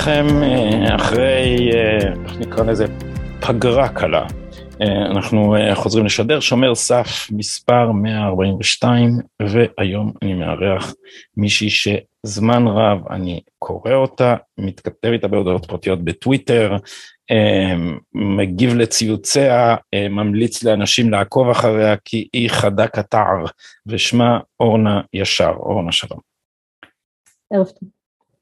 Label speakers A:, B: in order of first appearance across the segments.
A: לכם, אה, אחרי, אה, איך נקרא לזה, פגרה קלה. אה, אנחנו חוזרים לשדר, שומר סף מספר 142, והיום אני מארח מישהי שזמן רב אני קורא אותה, מתכתב איתה בהודעות פרטיות בטוויטר, מגיב לציוציה, ממליץ לאנשים לעקוב אחריה כי היא חדה קטר, ושמה אורנה ישר. אורנה שלום.
B: ערב טוב.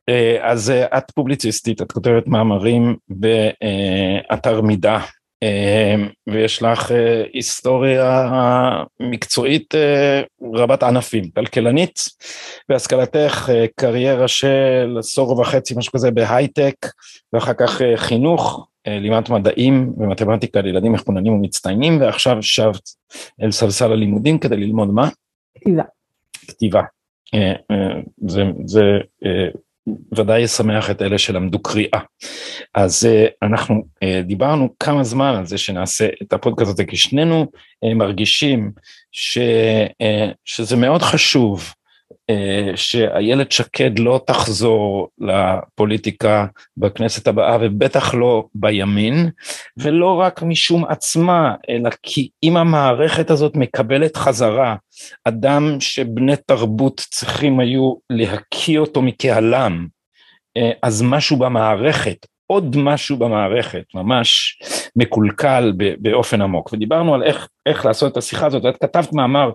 A: אה, אז אה, את פובליציסטית, את כותבת מאמרים באתר מידע, אה, ויש לך היסטוריה מקצועית רבת ענפים, כלכלנית, בהשכלתך קריירה של עשור וחצי, משהו כזה בהייטק, ואחר כך חינוך, לימדת מדעים ומתמטיקה לילדים מחוננים ומצטיינים, ועכשיו שבת אל סלסל הלימודים כדי ללמוד מה?
B: כתיבה.
A: כתיבה. זה, זה ודאי ישמח את אלה שלמדו קריאה. אז uh, אנחנו uh, דיברנו כמה זמן על זה שנעשה את הפודקאסט הזה, כי שנינו uh, מרגישים ש, שזה מאוד חשוב שאיילת שקד לא תחזור לפוליטיקה בכנסת הבאה ובטח לא בימין ולא רק משום עצמה אלא כי אם המערכת הזאת מקבלת חזרה אדם שבני תרבות צריכים היו להקיא אותו מקהלם אה, אז משהו במערכת עוד משהו במערכת ממש מקולקל באופן עמוק ודיברנו על איך, איך לעשות את השיחה הזאת את כתבת מאמר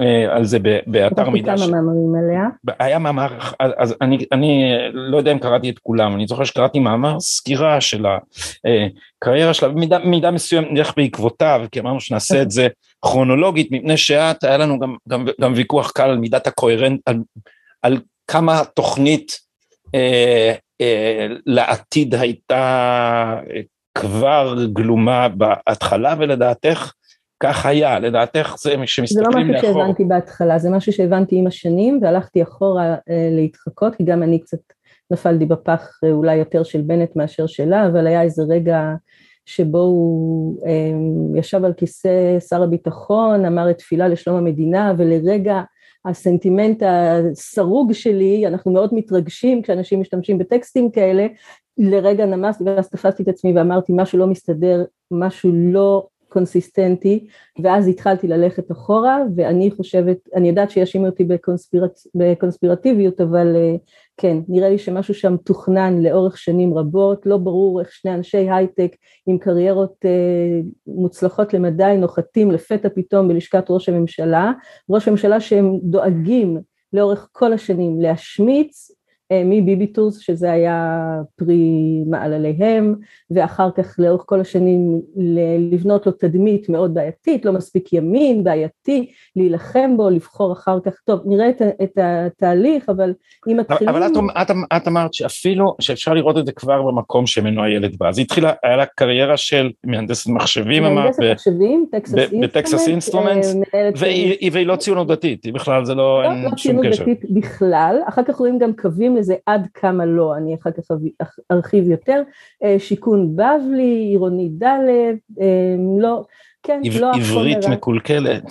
A: אה, על זה באתר מידע.
B: כמה מאמרים עליה.
A: היה מאמר אז אני, אני לא יודע אם קראתי את כולם אני זוכר שקראתי מאמר סקירה של הקריירה שלה במידה, במידה מסוים נלך בעקבותיו כי אמרנו שנעשה את זה כרונולוגית מפני שאת היה לנו גם, גם, גם ויכוח קל על מידת הקוהרנט על, על כמה תוכנית אה, אה, לעתיד הייתה אה, כבר גלומה בהתחלה ולדעתך כך היה, לדעתך זה שמסתכלים לאחור.
B: זה לא משהו לאחור. שהבנתי בהתחלה, זה משהו שהבנתי עם השנים והלכתי אחורה אה, להתחקות, כי גם אני קצת נפלתי בפח אה, אולי יותר של בנט מאשר שלה, אבל היה איזה רגע שבו הוא אה, ישב על כיסא שר הביטחון, אמר את תפילה לשלום המדינה, ולרגע הסנטימנט הסרוג שלי, אנחנו מאוד מתרגשים כשאנשים משתמשים בטקסטים כאלה, לרגע נמסתי ואז תפסתי את עצמי ואמרתי משהו לא מסתדר, משהו לא קונסיסטנטי, ואז התחלתי ללכת אחורה, ואני חושבת, אני יודעת שיאשימו אותי בקונספירט, בקונספירטיביות, אבל אה, כן, נראה לי שמשהו שם תוכנן לאורך שנים רבות, לא ברור איך שני אנשי הייטק עם קריירות אה, מוצלחות למדי נוחתים לפתע פתאום בלשכת ראש הממשלה, ראש הממשלה שהם דואגים לאורך כל השנים להשמיץ אה, מביביטוס שזה היה פרי מעלליהם ואחר כך לאורך כל השנים לבנות לו תדמית מאוד בעייתית, לא מספיק ימין, בעייתי, להילחם בו, לבחור אחר כך, טוב נראה את, את התהליך אבל אם מתחילים...
A: אבל את, את, את אמרת שאפילו שאפשר לראות את זה כבר במקום שממנו היא באה, אז היא התחילה, היה לה קריירה של מהנדסת מחשבים,
B: מהנדסת מחשבים,
A: ב Texas Instruments, אה, והיא לא ציונות דתית, היא בכלל זה לא, לא אין
B: לא
A: שום
B: קשר. לא ציונות דתית בכלל, אחר כך רואים גם קווים לזה עד כמה לא, אני אחר כך ארחיב יותר, אה, שיכון בבלי, עירוני ד', אה, לא, כן, לא
A: עברית מקולקלת.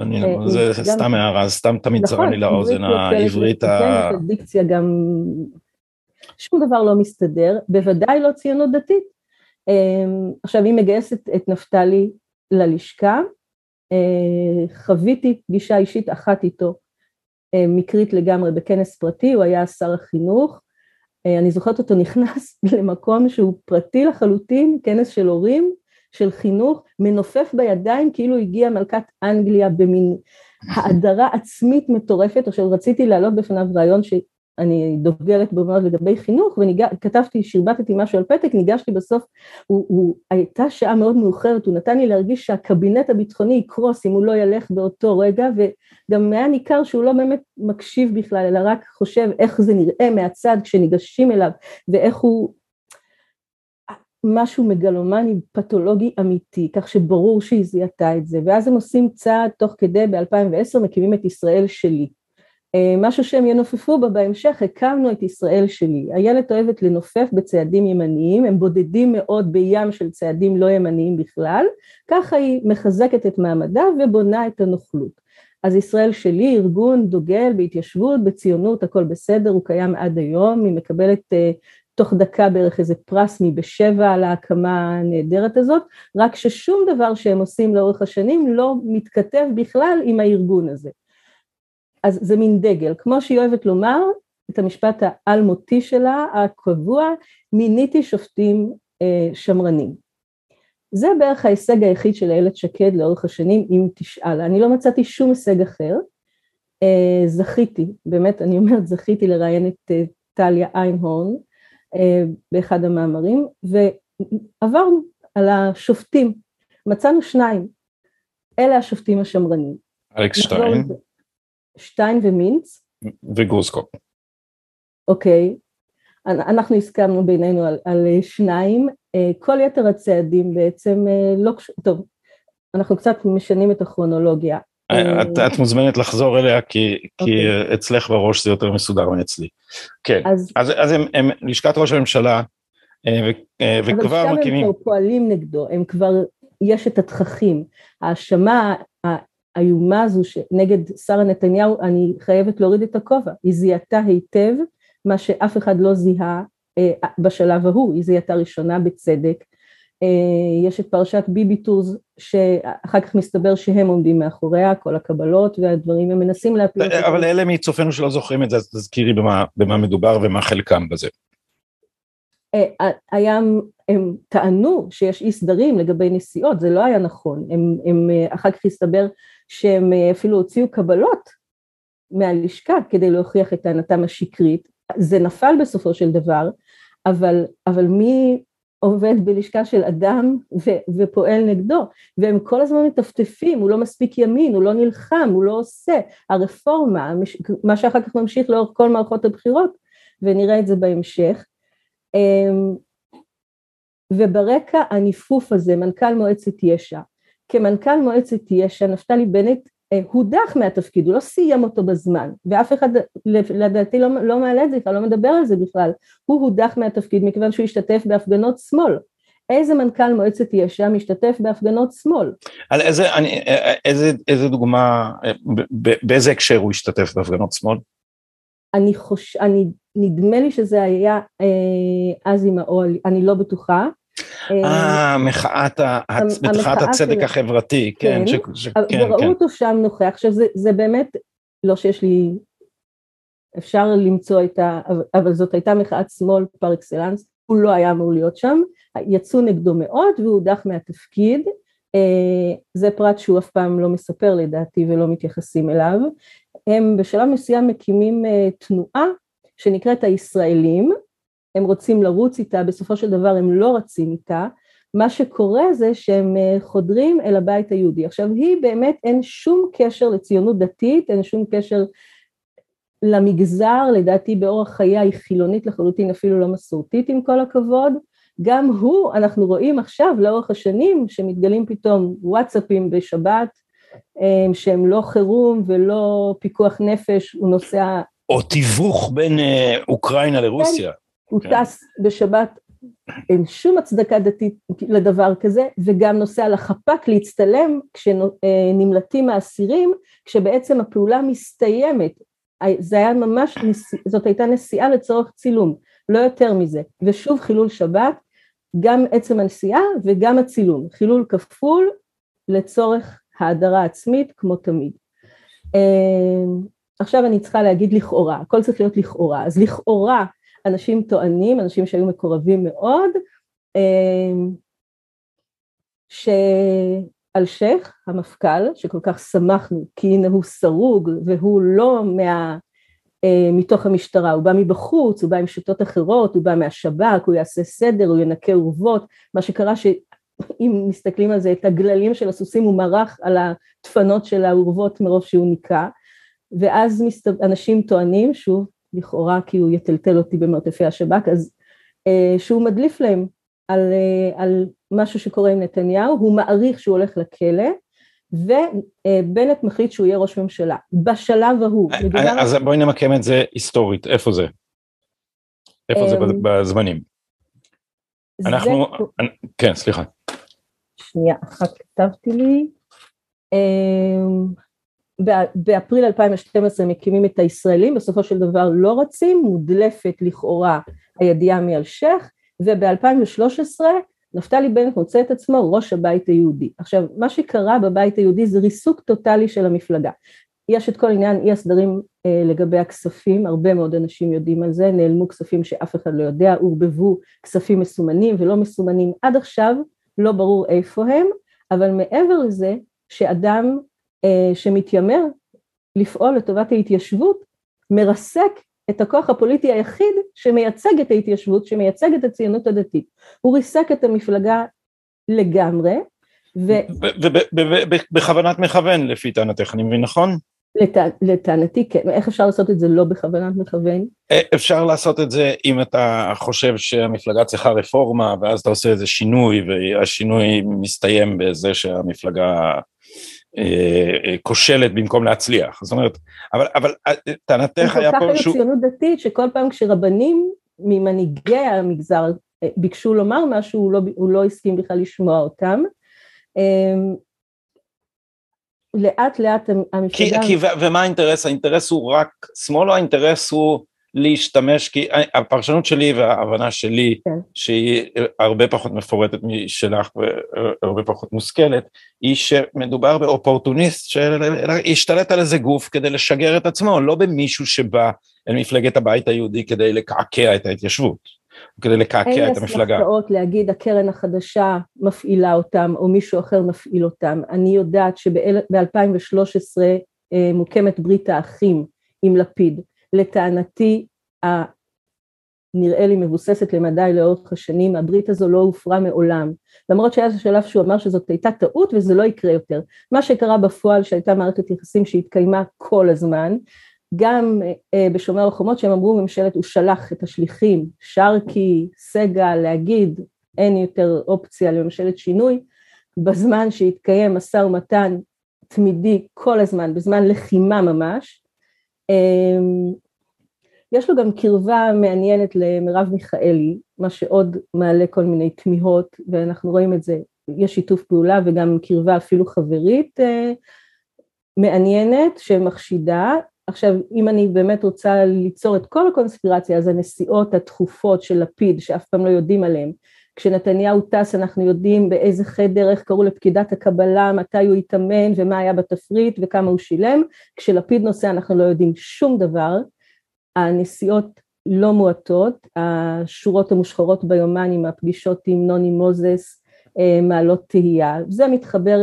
A: אני, אה, זה סתם הערה, סתם תמיד צרה נכון, לי לאוזן העברית ה...
B: דיקציה גם, שום דבר לא מסתדר, בוודאי לא ציונות דתית. עכשיו היא מגייסת את נפתלי ללשכה, חוויתי פגישה אישית אחת איתו מקרית לגמרי בכנס פרטי, הוא היה שר החינוך, אה, אני זוכרת אותו נכנס למקום שהוא פרטי לחלוטין, כנס של הורים, של חינוך, מנופף בידיים כאילו הגיעה מלכת אנגליה במין האדרה עצמית מטורפת, עכשיו רציתי להעלות בפניו רעיון ש... אני דוגלת בו מאוד לגבי חינוך, וכתבתי, שרבטתי משהו על פתק, ניגשתי בסוף, הוא, הוא, הייתה שעה מאוד מאוחרת, הוא נתן לי להרגיש שהקבינט הביטחוני יקרוס אם הוא לא ילך באותו רגע, וגם היה ניכר שהוא לא באמת מקשיב בכלל, אלא רק חושב איך זה נראה מהצד כשניגשים אליו, ואיך הוא... משהו מגלומני פתולוגי אמיתי, כך שברור שהיא זיהתה את זה, ואז הם עושים צעד תוך כדי ב-2010 מקימים את ישראל שלי. אה, משהו שהם ינופפו בה בהמשך, הקמנו את ישראל שלי. איילת אוהבת לנופף בצעדים ימניים, הם בודדים מאוד בים של צעדים לא ימניים בכלל, ככה היא מחזקת את מעמדה ובונה את הנוכלות. אז ישראל שלי, ארגון דוגל בהתיישבות, בציונות, הכל בסדר, הוא קיים עד היום, היא מקבלת uh, תוך דקה בערך איזה פרס מבשבע על ההקמה הנהדרת הזאת, רק ששום דבר שהם עושים לאורך השנים לא מתכתב בכלל עם הארגון הזה. אז זה מין דגל, כמו שהיא אוהבת לומר, את המשפט האלמותי שלה, הקבוע, מיניתי שופטים אה, שמרנים. זה בערך ההישג היחיד של איילת שקד לאורך השנים, אם תשאל. אני לא מצאתי שום הישג אחר. אה, זכיתי, באמת, אני אומרת, זכיתי לראיין את אה, טליה איינהורן אה, באחד המאמרים, ועברנו על השופטים, מצאנו שניים, אלה השופטים השמרנים.
A: אלכס שטיין.
B: שטיין ומינץ.
A: וגרוסקופ.
B: אוקיי, אנחנו הסכמנו בינינו על, על שניים, אה, כל יתר הצעדים בעצם אה, לא קשורים, טוב, אנחנו קצת משנים את הכרונולוגיה.
A: אה, את, את מוזמנת לחזור אליה כי, okay. כי אוקיי. אצלך בראש זה יותר מסודר מאצלי. כן, אז, אז, אז הם, הם לשכת ראש הממשלה ו, וכבר
B: מקימים... אבל שם הם כבר פועלים נגדו, הם כבר, יש את התככים. ההאשמה האיומה הזו נגד שרה נתניהו, אני חייבת להוריד את הכובע, היא זיהתה היטב מה שאף אחד לא זיהה אה, בשלב ההוא, היא זיהתה ראשונה בצדק. אה, יש את פרשת ביבי טורס, שאחר כך מסתבר שהם עומדים מאחוריה, כל הקבלות והדברים, הם מנסים להפיל...
A: אבל אלה מצופינו שלא זוכרים את זה, אז תזכירי במה, במה מדובר ומה חלקם בזה.
B: אה, היה, הם טענו שיש אי סדרים לגבי נסיעות, זה לא היה נכון, הם, הם אחר כך הסתבר שהם אפילו הוציאו קבלות מהלשכה כדי להוכיח את טענתם השקרית, זה נפל בסופו של דבר, אבל, אבל מי עובד בלשכה של אדם ו, ופועל נגדו, והם כל הזמן מטפטפים, הוא לא מספיק ימין, הוא לא נלחם, הוא לא עושה, הרפורמה, מה שאחר כך ממשיך לאורך כל מערכות הבחירות, ונראה את זה בהמשך. אמ, וברקע הניפוף הזה, מנכ"ל מועצת יש"ע, כמנכ"ל מועצת יש"ע, נפתלי בנט אה, הודח מהתפקיד, הוא לא סיים אותו בזמן, ואף אחד לדעתי לא, לא מעלה את זה בכלל, לא מדבר על זה בכלל, הוא הודח מהתפקיד מכיוון שהוא השתתף בהפגנות שמאל. איזה מנכ"ל מועצת יש"ע משתתף בהפגנות שמאל?
A: על איזה, אני, איזה, איזה דוגמה, באיזה הקשר הוא השתתף בהפגנות שמאל?
B: אני חוש... אני, נדמה לי שזה היה אה, אז עם האוהל, אני לא בטוחה,
A: אה, מחאת הצדק החברתי, כן. כן,
B: כן וראו כן. אותו שם נוכח. עכשיו זה באמת, לא שיש לי, אפשר למצוא את ה... אבל זאת הייתה מחאת שמאל פר אקסלנס, הוא לא היה אמור להיות שם, יצאו נגדו מאוד והוא הודח מהתפקיד, אה, זה פרט שהוא אף פעם לא מספר לדעתי ולא מתייחסים אליו. הם בשלב מסוים מקימים אה, תנועה שנקראת הישראלים, הם רוצים לרוץ איתה, בסופו של דבר הם לא רצים איתה, מה שקורה זה שהם אה, חודרים אל הבית היהודי. עכשיו היא באמת אין שום קשר לציונות דתית, אין שום קשר למגזר, לדעתי באורח חייה היא חילונית לחלוטין, אפילו לא מסורתית עם כל הכבוד. גם הוא, אנחנו רואים עכשיו לאורך השנים שמתגלים פתאום וואטסאפים בשבת, אה, שהם לא חירום ולא פיקוח נפש, הוא נוסע...
A: או תיווך בין אה, אוקראינה לרוסיה.
B: הוא כן. טס בשבת, אין שום הצדקה דתית לדבר כזה, וגם נוסע לחפ"ק להצטלם כשנמלטים האסירים, כשבעצם הפעולה מסתיימת. זה היה ממש, זאת הייתה נסיעה לצורך צילום, לא יותר מזה. ושוב חילול שבת, גם עצם הנסיעה וגם הצילום, חילול כפול לצורך האדרה עצמית כמו תמיד. אמ, עכשיו אני צריכה להגיד לכאורה, הכל צריך להיות לכאורה, אז לכאורה אנשים טוענים, אנשים שהיו מקורבים מאוד, אמ, שאלשיך, המפכ"ל, שכל כך שמחנו כי הנה הוא סרוג והוא לא מה... אה, מתוך המשטרה, הוא בא מבחוץ, הוא בא עם שיטות אחרות, הוא בא מהשב"כ, הוא יעשה סדר, הוא ינקה אורוות, מה שקרה שאם מסתכלים על זה, את הגללים של הסוסים הוא מרח על הדפנות של האורוות מרוב שהוא ניקה, ואז אנשים טוענים, שוב, לכאורה כי הוא יטלטל אותי במרתפי השב"כ, אז אה, שהוא מדליף להם על, אה, על משהו שקורה עם נתניהו, הוא מעריך שהוא הולך לכלא, ובנט מחליט שהוא יהיה ראש ממשלה. בשלב ההוא.
A: אה, אז בואי נמקם את זה היסטורית, איפה זה? איפה זה אמ, בזמנים? אנחנו, כן, סליחה.
B: שנייה אחת כתבתי לי. באפריל 2012 מקימים את הישראלים, בסופו של דבר לא רצים, מודלפת לכאורה הידיעה מאלשיך, וב-2013 נפתלי בנט מוצא את עצמו ראש הבית היהודי. עכשיו, מה שקרה בבית היהודי זה ריסוק טוטאלי של המפלגה. יש את כל עניין אי הסדרים אה, לגבי הכספים, הרבה מאוד אנשים יודעים על זה, נעלמו כספים שאף אחד לא יודע, עורבבו כספים מסומנים ולא מסומנים, עד עכשיו לא ברור איפה הם, אבל מעבר לזה, שאדם שמתיימר לפעול לטובת ההתיישבות, מרסק את הכוח הפוליטי היחיד שמייצג את ההתיישבות, שמייצג את הציונות הדתית. הוא ריסק את המפלגה לגמרי,
A: ובכוונת מכוון לפי טענתך, אני מבין נכון?
B: לטענתי כן, איך אפשר לעשות את זה לא בכוונת מכוון?
A: אה, אפשר לעשות את זה אם אתה חושב שהמפלגה צריכה רפורמה ואז אתה עושה איזה שינוי והשינוי מסתיים בזה שהמפלגה אה, אה, כושלת במקום להצליח, זאת אומרת, אבל, אבל טענתך היה פה.
B: כל כך ציונות דתית שכל פעם כשרבנים ממנהיגי המגזר ביקשו לומר משהו, הוא לא, הוא לא הסכים בכלל לשמוע אותם. לאט לאט המפלגה...
A: כי, כי, ומה האינטרס? האינטרס הוא רק שמאל או האינטרס הוא להשתמש, כי הפרשנות שלי וההבנה שלי, כן. שהיא הרבה פחות מפורטת משלך והרבה פחות מושכלת, היא שמדובר באופורטוניסט שהשתלט על איזה גוף כדי לשגר את עצמו, לא במישהו שבא אל מפלגת הבית היהודי כדי לקעקע את ההתיישבות. כדי לקעקע את המפלגה.
B: אין אסמכתאות להגיד הקרן החדשה מפעילה אותם או מישהו אחר מפעיל אותם. אני יודעת שב-2013 אה, מוקמת ברית האחים עם לפיד. לטענתי, נראה לי מבוססת למדי לאורך השנים, הברית הזו לא הופרה מעולם. למרות שהיה שלב שהוא אמר שזאת הייתה טעות וזה לא יקרה יותר. מה שקרה בפועל שהייתה מערכת יחסים שהתקיימה כל הזמן, גם אה, בשומר החומות שהם אמרו ממשלת הוא שלח את השליחים, שרקי, סגל, להגיד אין יותר אופציה לממשלת שינוי, בזמן שהתקיים משא ומתן תמידי כל הזמן, בזמן לחימה ממש. אמ, יש לו גם קרבה מעניינת למרב מיכאלי, מה שעוד מעלה כל מיני תמיהות, ואנחנו רואים את זה, יש שיתוף פעולה וגם קרבה אפילו חברית אה, מעניינת שמחשידה, עכשיו, אם אני באמת רוצה ליצור את כל הקונספירציה, אז הנסיעות התכופות של לפיד, שאף פעם לא יודעים עליהן, כשנתניהו טס אנחנו יודעים באיזה חדר, איך קראו לפקידת הקבלה, מתי הוא התאמן ומה היה בתפריט וכמה הוא שילם, כשלפיד נוסע אנחנו לא יודעים שום דבר, הנסיעות לא מועטות, השורות המושחרות ביומן עם הפגישות עם נוני מוזס אה, מעלות תהייה, זה מתחבר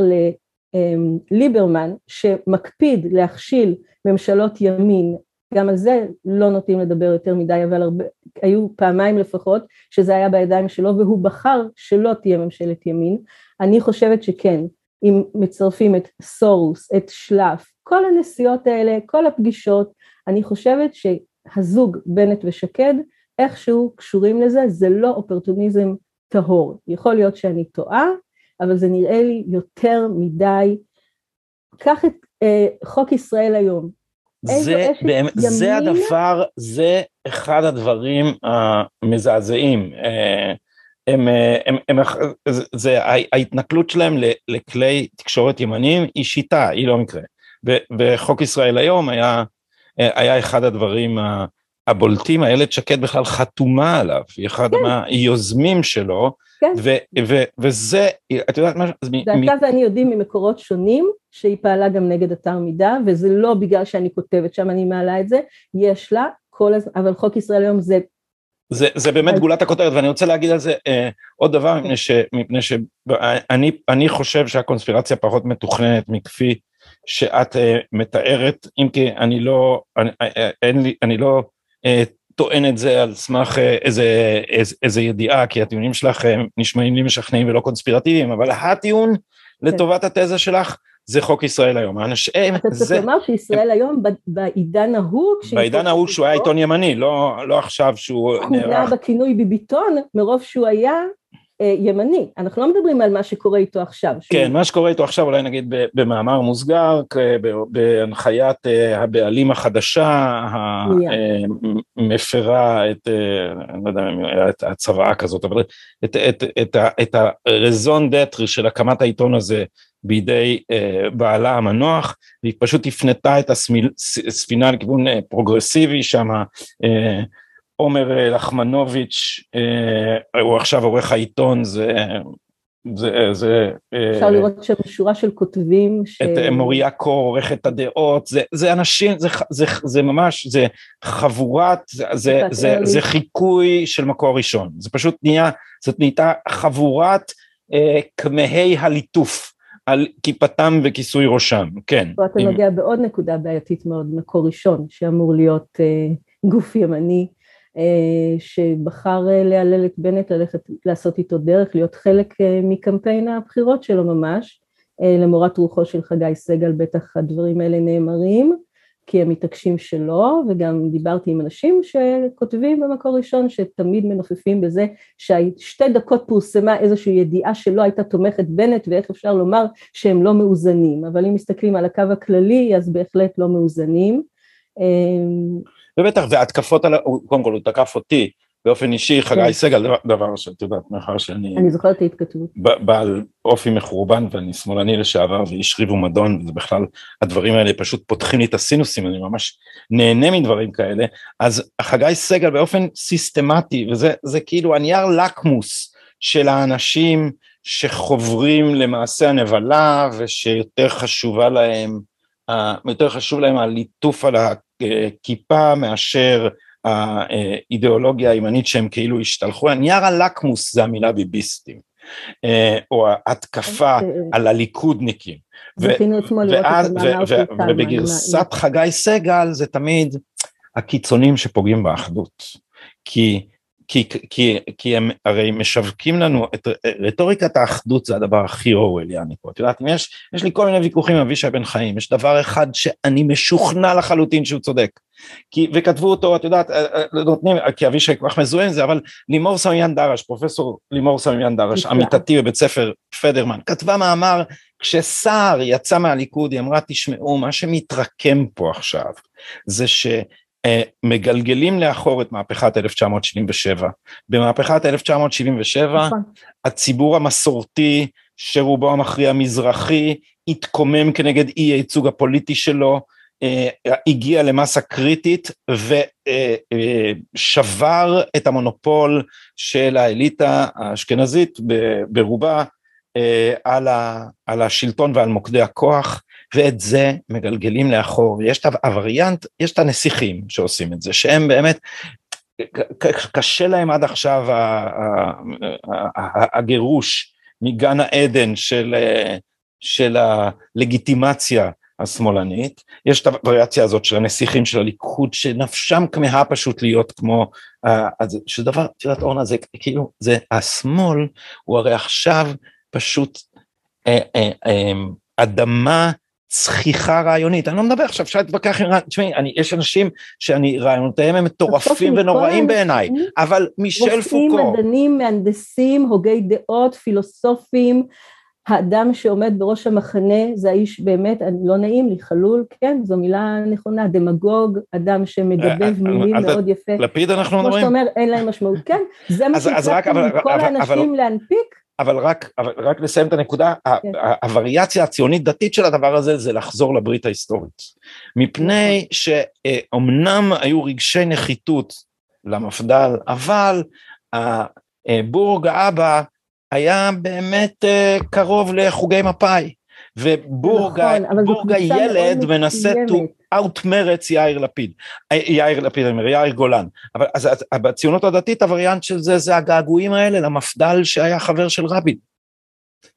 B: לליברמן אה, שמקפיד להכשיל ממשלות ימין, גם על זה לא נוטים לדבר יותר מדי, אבל הרבה, היו פעמיים לפחות שזה היה בידיים שלו והוא בחר שלא תהיה ממשלת ימין. אני חושבת שכן, אם מצרפים את סורוס, את שלף, כל הנסיעות האלה, כל הפגישות, אני חושבת שהזוג בנט ושקד איכשהו קשורים לזה, זה לא אופרטוניזם טהור. יכול להיות שאני טועה, אבל זה נראה לי יותר מדי. קח את אה, חוק ישראל היום.
A: זה, באמת, זה הדבר, זה אחד הדברים המזעזעים. אה, הם, אה, הם, הם, הם, זה, ההתנכלות שלהם לכלי תקשורת ימניים היא שיטה, היא לא מקרה. וחוק ישראל היום היה, היה אחד הדברים הבולטים, איילת שקד בכלל חתומה עליו, היא אחד כן. מהיוזמים שלו, כן. ו, ו, וזה, את יודעת מה...
B: ואתה מ... ואני יודעים ממקורות שונים שהיא פעלה גם נגד אתר מידה, וזה לא בגלל שאני כותבת שם, אני מעלה את זה, יש לה כל הזמן, אבל חוק ישראל היום זה...
A: זה, זה באמת גולת הכותרת, ואני רוצה להגיד על זה אה, עוד דבר, מפני, ש, מפני שאני אני חושב שהקונספירציה פחות מתוכננת מכפי שאת אה, מתארת, אם כי אני לא, אני, אה, אה אין לי, אני לא אה, טוען את זה על סמך אה, איזה, איזה, איזה ידיעה, כי הטיעונים שלך אה, נשמעים לי משכנעים ולא קונספירטיביים, אבל הטיעון כן. לטובת התזה שלך זה חוק ישראל היום.
B: האנשים, אתה צריך לומר שישראל היום בעידן ההוא,
A: בעידן ההוא שהוא היה עיתון ימני, לא, לא עכשיו שהוא
B: נערך. כונה בכינוי ביביטון מרוב שהוא היה אה, ימני, אנחנו לא מדברים על מה שקורה איתו עכשיו.
A: כן, מה שקורה איתו עכשיו אולי נגיד במאמר מוסגר, בהנחיית אה, הבעלים החדשה, המפרה את, אה, אני לא יודע אם את הצוואה כזאת, אבל את, את, את, את ה raison d'être של הקמת העיתון הזה בידי בעלה המנוח, והיא פשוט הפנתה את הספינה לכיוון פרוגרסיבי שם, עומר לחמנוביץ', אה, הוא עכשיו עורך העיתון, זה זה, זה,
B: אפשר לראות שם שורה של כותבים.
A: ש... את מוריה קור, עורכת הדעות, זה, זה אנשים, זה, זה, זה ממש, זה חבורת, זה, זה, זה, זה חיקוי של מקור ראשון, זה פשוט נהיה, זאת נהייתה חבורת אה, כמהי הליטוף. על כיפתם וכיסוי ראשם, כן.
B: פה אתה. נוגע בעוד נקודה בעייתית מאוד, מקור ראשון, שאמור להיות אה, גוף ימני, אה, שבחר אה, להלל את בנט, ללכת לעשות איתו דרך, להיות חלק אה, מקמפיין הבחירות שלו ממש, למורת רוחו של חגי סגל בטח הדברים האלה נאמרים, כי הם מתעקשים שלא, וגם דיברתי עם אנשים שכותבים במקור ראשון שתמיד מנופפים בזה ששתי דקות פורסמה איזושהי ידיעה שלא הייתה תומכת בנט ואיך אפשר לומר שהם לא מאוזנים, אבל אם מסתכלים על הקו הכללי אז בהחלט לא מאוזנים.
A: ובטח, והתקפות על, קודם כל הוא תקף אותי באופן אישי, חגי כן. סגל, דבר שאת יודעת, מאחר שאני...
B: אני זוכרת את ההתכתבות.
A: בעל אופי מחורבן ואני שמאלני לשעבר ואיש ריב ומדון, וזה בכלל, הדברים האלה פשוט פותחים לי את הסינוסים, אני ממש נהנה מדברים כאלה, אז חגי סגל באופן סיסטמטי, וזה כאילו הנייר לקמוס של האנשים שחוברים למעשה הנבלה ושיותר חשובה להם, יותר חשוב להם הליטוף על כיפה מאשר האידיאולוגיה הימנית שהם כאילו השתלחו, נייר הלקמוס זה המילה ביביסטים, אה, או ההתקפה אוקיי. על הליכודניקים. ובגרסת חגי סגל זה תמיד הקיצונים שפוגעים באחדות. כי כי, כי, כי הם הרי משווקים לנו את רטוריקת האחדות זה הדבר הכי אורווליאני פה, את יודעת, יש, יש לי כל מיני ויכוחים עם אבישי בן חיים, יש דבר אחד שאני משוכנע לחלוטין שהוא צודק, כי, וכתבו אותו, את יודעת, אה, אה, נותנים, כי אבישי כל כך מזוהה עם זה, אבל לימור סמיאן דרש, פרופסור לימור סמיאן דרש, עמיתתי בבית ספר פדרמן, כתבה מאמר, כשסער יצא מהליכוד, היא אמרה, תשמעו, מה שמתרקם פה עכשיו, זה ש... אה, מגלגלים לאחור את מהפכת 1977. במהפכת 1977 נכון. הציבור המסורתי שרובו המכריע מזרחי התקומם כנגד אי הייצוג הפוליטי שלו, אה, הגיע למסה קריטית ושבר אה, את המונופול של האליטה האשכנזית ברובה על השלטון ועל מוקדי הכוח. ואת זה מגלגלים לאחור, יש את הווריאנט, יש את הנסיכים שעושים את זה, שהם באמת, קשה להם עד עכשיו הגירוש מגן העדן של, של הלגיטימציה השמאלנית, יש את הווריאציה הזאת של הנסיכים של הליכוד שנפשם כמהה פשוט להיות כמו, שדבר, את יודעת אורנה זה כאילו, זה השמאל הוא הרי עכשיו פשוט אה, אה, אה, אדמה צחיחה רעיונית, אני לא מדבר עכשיו, אפשר להתווכח עם רעיונות, תשמעי, יש אנשים שאני, רעיונותיהם הם מטורפים ונוראים בעיניי, אבל מישל פוקו.
B: רופאים, מדענים, מהנדסים, הוגי דעות, פילוסופים, האדם שעומד בראש המחנה זה האיש באמת, לא נעים לי, חלול, כן, זו מילה נכונה, דמגוג, אדם שמדבב אה, מילים מאוד יפה.
A: לפיד אנחנו אומרים. כמו
B: שאתה אומר, אין להם משמעות, כן, זה מה שהצלחתי מכל האנשים להנפיק.
A: אבל רק, אבל רק לסיים את הנקודה, כן. הווריאציה הציונית דתית של הדבר הזה זה לחזור לברית ההיסטורית. מפני נכון. שאומנם היו רגשי נחיתות למפד"ל, אבל בורג האבא היה באמת אה, קרוב לחוגי מפא"י. ובורג נכון, הילד מנסה to out מרץ יאיר לפיד, אה, יאיר לפיד, אני אומר, יאיר גולן, אבל אז בציונות הדתית הווריאנט של זה זה הגעגועים האלה למפד"ל שהיה חבר של רבין,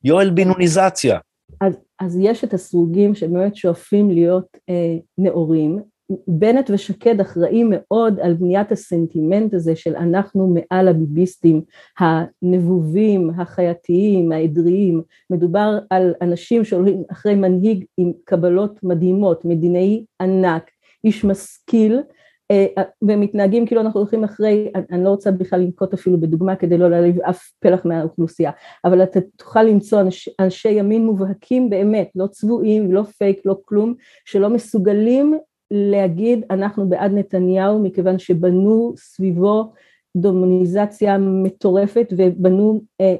A: יואל בינוניזציה.
B: אז, אז יש את הסרוגים שבאמת שואפים להיות אה, נאורים, בנט ושקד אחראים מאוד על בניית הסנטימנט הזה של אנחנו מעל הביביסטים הנבובים, החייתיים, העדריים, מדובר על אנשים שהולכים אחרי מנהיג עם קבלות מדהימות, מדינאי ענק, איש משכיל, אה, ומתנהגים כאילו אנחנו הולכים אחרי, אני לא רוצה בכלל לנקוט אפילו בדוגמה כדי לא להעליב אף פלח מהאוכלוסייה, אבל אתה תוכל למצוא אנשי, אנשי ימין מובהקים באמת, לא צבועים, לא פייק, לא כלום, שלא מסוגלים להגיד אנחנו בעד נתניהו מכיוון שבנו סביבו דומוניזציה מטורפת ובנו אה,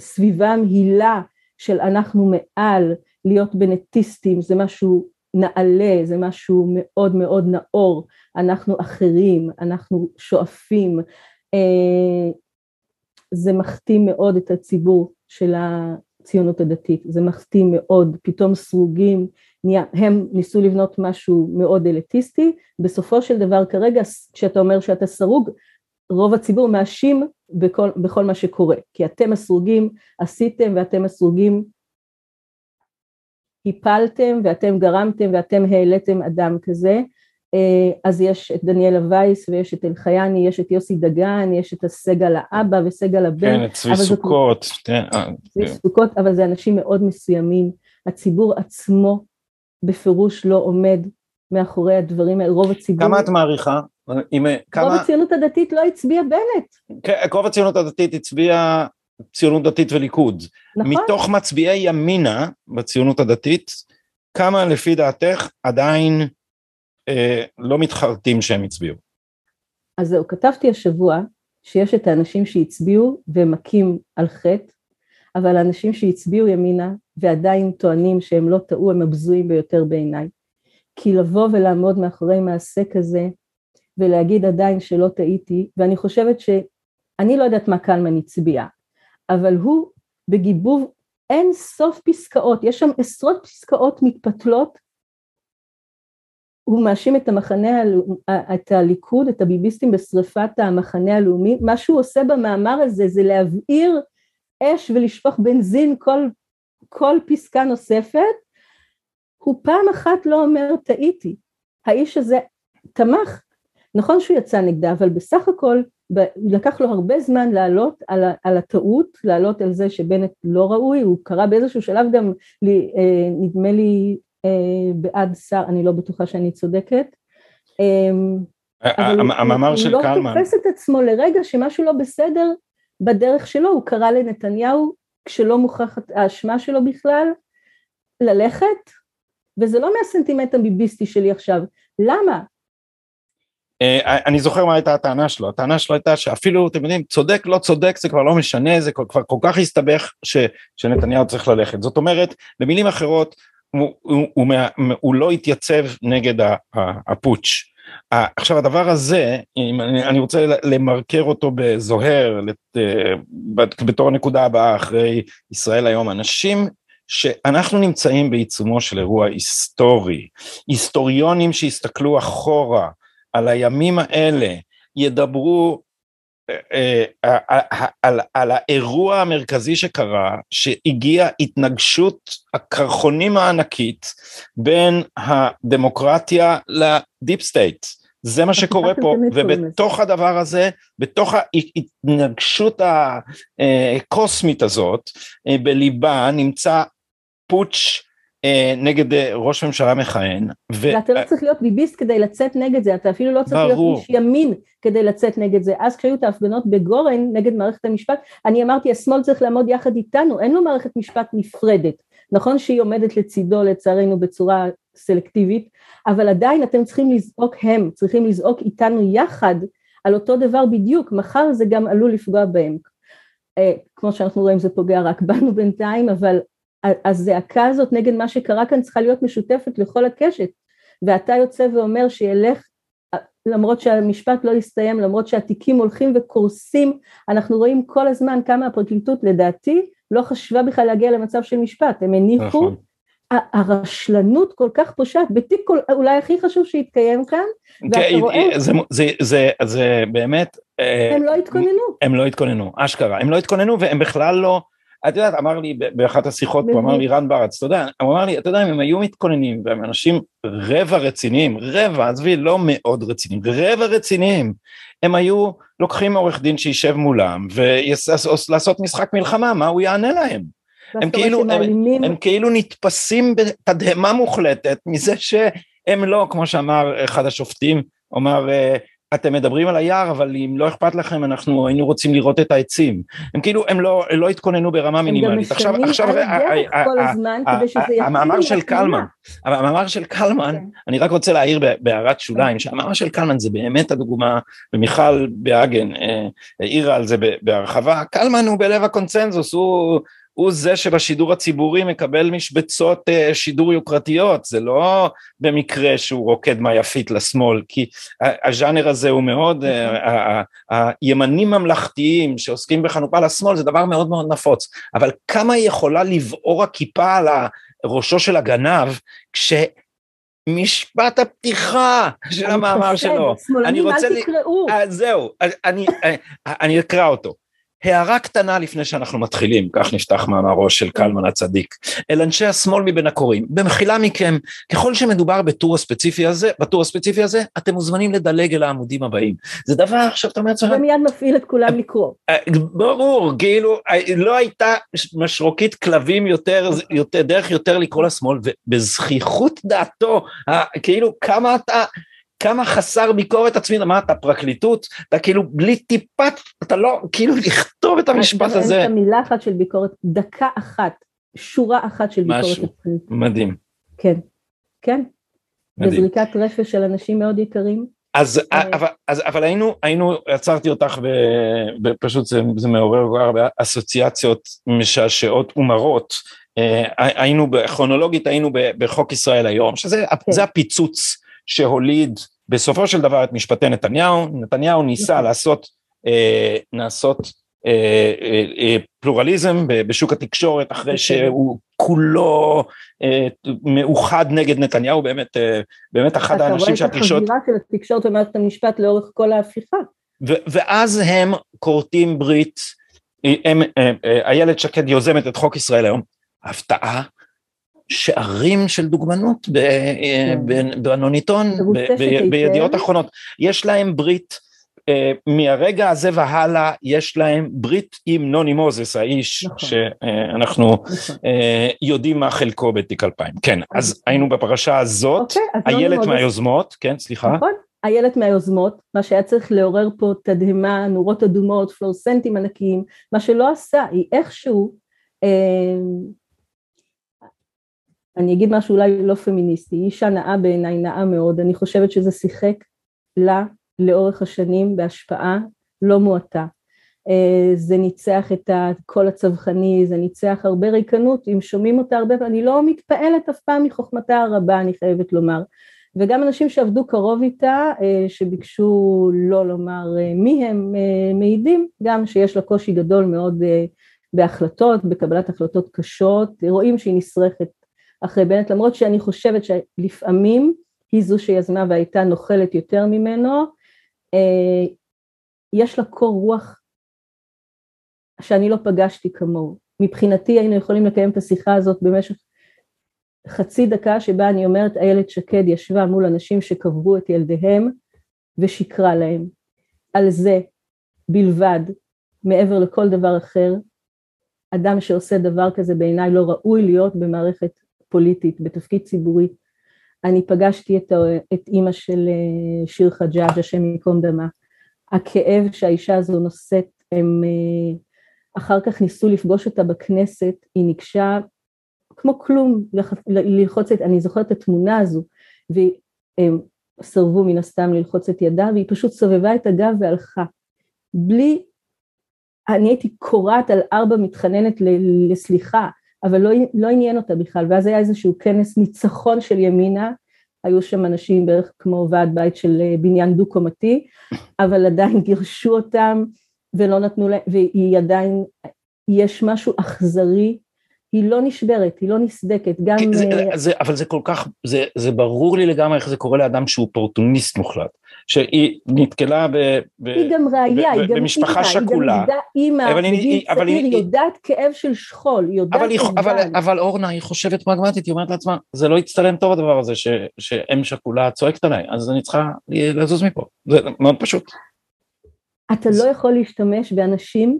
B: סביבם הילה של אנחנו מעל, להיות בנטיסטים, זה משהו נעלה, זה משהו מאוד מאוד נאור, אנחנו אחרים, אנחנו שואפים, אה, זה מחתים מאוד את הציבור של הציונות הדתית, זה מחתים מאוד, פתאום סרוגים, הם ניסו לבנות משהו מאוד אליטיסטי, בסופו של דבר כרגע כשאתה אומר שאתה סרוג, רוב הציבור מאשים בכל, בכל מה שקורה, כי אתם הסרוגים עשיתם ואתם הסרוגים הפלתם ואתם גרמתם ואתם העליתם אדם כזה, אה, אז יש את דניאלה וייס ויש את אלחייני, יש את יוסי דגן, יש את הסגל האבא וסגל הבן.
A: כן, את צבי סוכות.
B: כן, אה, צבי סוכות, אבל זה אנשים מאוד מסוימים. הציבור עצמו בפירוש לא עומד מאחורי הדברים האלה, רוב הציבור...
A: כמה את מעריכה?
B: עם, כמה... רוב הציונות הדתית לא הצביע בנט.
A: כן, רוב הציונות הדתית הצביעה ציונות דתית וליכוד. נכון. מתוך מצביעי ימינה בציונות הדתית, כמה לפי דעתך עדיין אה, לא מתחרטים שהם הצביעו?
B: אז זהו, כתבתי השבוע שיש את האנשים שהצביעו ומכים על חטא, אבל האנשים שהצביעו ימינה ועדיין טוענים שהם לא טעו, הם הבזויים ביותר בעיניי. כי לבוא ולעמוד מאחורי מעשה כזה ולהגיד עדיין שלא טעיתי, ואני חושבת שאני לא יודעת מה קלמן הצביע, אבל הוא בגיבוב אין סוף פסקאות, יש שם עשרות פסקאות מתפתלות, הוא מאשים את המחנה, את הליכוד, את הביביסטים בשריפת המחנה הלאומי, מה שהוא עושה במאמר הזה זה להבעיר אש ולשפוך בנזין כל, כל פסקה נוספת, הוא פעם אחת לא אומר טעיתי, האיש הזה תמך, נכון שהוא יצא נגדה, אבל בסך הכל לקח לו הרבה זמן לעלות על, על הטעות, לעלות על זה שבנט לא ראוי, הוא קרא באיזשהו שלב גם, לי, אה, נדמה לי, אה, בעד שר, אני לא בטוחה שאני צודקת.
A: אמ, המאמר של קלמן.
B: הוא לא תופס את עצמו לרגע שמשהו לא בסדר בדרך שלו, הוא קרא לנתניהו, כשלא מוכרחת האשמה שלו בכלל, ללכת, וזה לא מהסנטימנט הביביסטי שלי עכשיו. למה?
A: אה, אני זוכר מה הייתה הטענה שלו, הטענה שלו הייתה שאפילו, אתם יודעים, צודק, לא צודק, זה כבר לא משנה, זה כבר כל כך הסתבך ש, שנתניהו צריך ללכת. זאת אומרת, במילים אחרות, הוא, הוא, הוא, הוא לא התייצב נגד הפוטש. עכשיו הדבר הזה, אני רוצה למרקר אותו בזוהר, אה, בתור הנקודה הבאה אחרי ישראל היום, אנשים שאנחנו נמצאים בעיצומו של אירוע היסטורי, היסטוריונים שהסתכלו אחורה, על הימים האלה ידברו אה, אה, אה, על, על האירוע המרכזי שקרה, שהגיעה התנגשות הקרחונים הענקית בין הדמוקרטיה ל deep state. זה מה שקורה פה, ובתוך הדבר הזה, בתוך ההתנגשות הקוסמית הזאת, בליבה נמצא פוטש אה, נגד אה, ראש ממשלה מכהן.
B: ו... ואתה לא צריך להיות ביביסט כדי לצאת נגד זה, אתה אפילו לא צריך ברור. להיות איש ימין כדי לצאת נגד זה. אז כשהיו את ההפגנות בגורן נגד מערכת המשפט, אני אמרתי השמאל צריך לעמוד יחד איתנו, אין לו מערכת משפט נפרדת. נכון שהיא עומדת לצידו לצערנו בצורה סלקטיבית, אבל עדיין אתם צריכים לזעוק הם, צריכים לזעוק איתנו יחד על אותו דבר בדיוק, מחר זה גם עלול לפגוע בהם. אה, כמו שאנחנו רואים זה פוגע רק בנו בינתיים, אבל הזעקה הזאת נגד מה שקרה כאן צריכה להיות משותפת לכל הקשת, ואתה יוצא ואומר שילך, למרות שהמשפט לא יסתיים, למרות שהתיקים הולכים וקורסים, אנחנו רואים כל הזמן כמה הפרקליטות לדעתי לא חשבה בכלל להגיע למצב של משפט, הם הניחו, נכון. הרשלנות כל כך פושעת, בתיק כל, אולי הכי חשוב שהתקיים כאן,
A: ואתה כן, רואה... זה, זה, זה, זה באמת...
B: אה, הם לא התכוננו.
A: הם לא התכוננו, אשכרה, הם לא התכוננו והם בכלל לא... את יודעת, אמר לי באחת השיחות פה, אמר לי רן ברץ, אתה יודע, הוא אמר לי, אתה יודע, אם הם היו מתכוננים, והם אנשים רבע רציניים, רבע, עזבי, לא מאוד רציניים, רבע רציניים, הם היו לוקחים עורך דין שישב מולם, ולעשות משחק מלחמה, מה הוא יענה להם? הם כאילו, הם, הם כאילו נתפסים בתדהמה מוחלטת מזה שהם לא, כמו שאמר אחד השופטים, אמר, אה, אתם מדברים על היער אבל אם לא אכפת לכם אנחנו היינו רוצים לראות את העצים. הם כאילו הם לא לא התכוננו ברמה מינימלית.
B: עכשיו עכשיו
A: המאמר של קלמן המאמר של קלמן כן. אני רק רוצה להעיר בהערת שוליים שהמאמר של קלמן זה באמת הדוגמה ומיכל באגן אה, העירה על זה בהרחבה. קלמן הוא בלב הקונצנזוס הוא הוא זה שבשידור הציבורי מקבל משבצות uh, שידור יוקרתיות, זה לא במקרה שהוא רוקד מהיפית לשמאל, כי הז'אנר הזה הוא מאוד, uh, הימנים ממלכתיים שעוסקים בחנופה לשמאל זה דבר מאוד מאוד נפוץ, אבל כמה היא יכולה לבעור הכיפה על ראשו של הגנב, כש... משפט הפתיחה של המאמר שלו.
B: אני רוצה... אל תקראו.
A: זהו, אני, אני אקרא אותו. הערה קטנה לפני שאנחנו מתחילים, כך נפתח מאמרו של קלמן הצדיק, אל אנשי השמאל מבין הקוראים, במחילה מכם, ככל שמדובר בטור הספציפי הזה, בטור הספציפי הזה, אתם מוזמנים לדלג אל העמודים הבאים. זה דבר, עכשיו אתה אומר
B: לעצמך... זה מיד מפעיל את כולם לקרוא.
A: אה, ברור, כאילו, אה, לא הייתה משרוקית כלבים יותר, יותר, דרך יותר לקרוא לשמאל, ובזכיחות דעתו, כאילו, כמה אתה... כמה חסר ביקורת עצמית, מה אתה פרקליטות, אתה כאילו בלי טיפת, אתה לא, כאילו לכתוב את המשפט הזה.
B: אין מילה אחת של ביקורת, דקה אחת, שורה אחת של ביקורת
A: משהו, מדהים.
B: כן, כן. מדהים. בזריקת רפש של אנשים מאוד יקרים.
A: אז, אה, אבל, אז, אבל היינו, היינו, עצרתי אותך ופשוט זה, זה מעורר כל הרבה אסוציאציות משעשעות ומרות. אה, היינו, כרונולוגית היינו בחוק ישראל היום, שזה כן. הפיצוץ שהוליד בסופו של דבר את משפטי נתניהו, נתניהו ניסה נכון. לעשות, אה, לעשות אה, אה, אה, פלורליזם בשוק התקשורת אחרי. שהוא כולו אה, מאוחד נגד נתניהו, באמת, אה, באמת אחד האנשים
B: שהתקשורת... אתה רואה את החבירה של התקשורת ומערכת המשפט לאורך כל ההפיכה.
A: ואז הם כורתים ברית, אה, איילת שקד יוזמת את חוק ישראל היום, הפתעה שערים של דוגמנות כן. בנוניטון, בידיעות אחרונות. יש להם ברית, אה, מהרגע הזה והלאה יש להם ברית עם נוני מוזס, האיש נכון. שאנחנו נכון. אה, יודעים מה חלקו בתיק 2000. כן, אז היינו בפרשה הזאת, איילת מהיוזמות, כן, סליחה. נכון.
B: איילת מהיוזמות, מה שהיה צריך לעורר פה תדהמה, נורות אדומות, פלורסנטים ענקיים, מה שלא עשה, היא איכשהו אה, אני אגיד משהו אולי לא פמיניסטי, אישה נאה בעיניי, נאה מאוד, אני חושבת שזה שיחק לה לאורך השנים בהשפעה לא מועטה. אה, זה ניצח את הקול הצווחני, זה ניצח הרבה ריקנות, אם שומעים אותה הרבה, אני לא מתפעלת אף פעם מחוכמתה הרבה, אני חייבת לומר. וגם אנשים שעבדו קרוב איתה, אה, שביקשו לא לומר אה, מי הם, מעידים גם שיש לה קושי גדול מאוד בהחלטות, בקבלת החלטות קשות, רואים שהיא נשרכת אחרי בנט, למרות שאני חושבת שלפעמים היא זו שיזמה והייתה נוכלת יותר ממנו, אה, יש לה קור רוח שאני לא פגשתי כמוהו. מבחינתי היינו יכולים לקיים את השיחה הזאת במשך חצי דקה שבה אני אומרת איילת שקד ישבה מול אנשים שקברו את ילדיהם ושיקרה להם. על זה בלבד, מעבר לכל דבר אחר, אדם שעושה דבר כזה בעיניי לא ראוי להיות במערכת פוליטית, בתפקיד ציבורי. אני פגשתי את, את אימא של אה, שיר חג'אג', השם ייקום דמה. הכאב שהאישה הזו נושאת, הם אה, אחר כך ניסו לפגוש אותה בכנסת, היא ניגשה כמו כלום ללחוץ את, אני זוכרת את התמונה הזו, והם סרבו מן הסתם ללחוץ את ידה, והיא פשוט סובבה את הגב והלכה. בלי, אני הייתי קורעת על ארבע מתחננת לסליחה, אבל לא, לא עניין אותה בכלל, ואז היה איזשהו כנס ניצחון של ימינה, היו שם אנשים בערך כמו ועד בית של אה, בניין דו-קומתי, אבל עדיין גירשו אותם ולא נתנו להם, והיא עדיין, יש משהו אכזרי, היא לא נשברת, היא לא נסדקת, גם...
A: זה, אה, זה, אבל זה כל כך, זה, זה ברור לי לגמרי איך זה קורה לאדם שהוא אופורטוניסט מוחלט. שהיא נתקלה ב, ב,
B: היא גם ראייה, היא גם
A: במשפחה שכולה. היא גם
B: אימא, בגיל צעיר, היא יודעת כאב של שכול, היא יודעת...
A: אבל, היא, אבל, אבל אורנה, היא חושבת פרגמטית, היא אומרת לעצמה, זה לא יצטלם טוב הדבר הזה, ש, שאם שכולה צועקת עליי, אז אני צריכה לזוז מפה, זה מאוד פשוט.
B: אתה לא יכול להשתמש באנשים,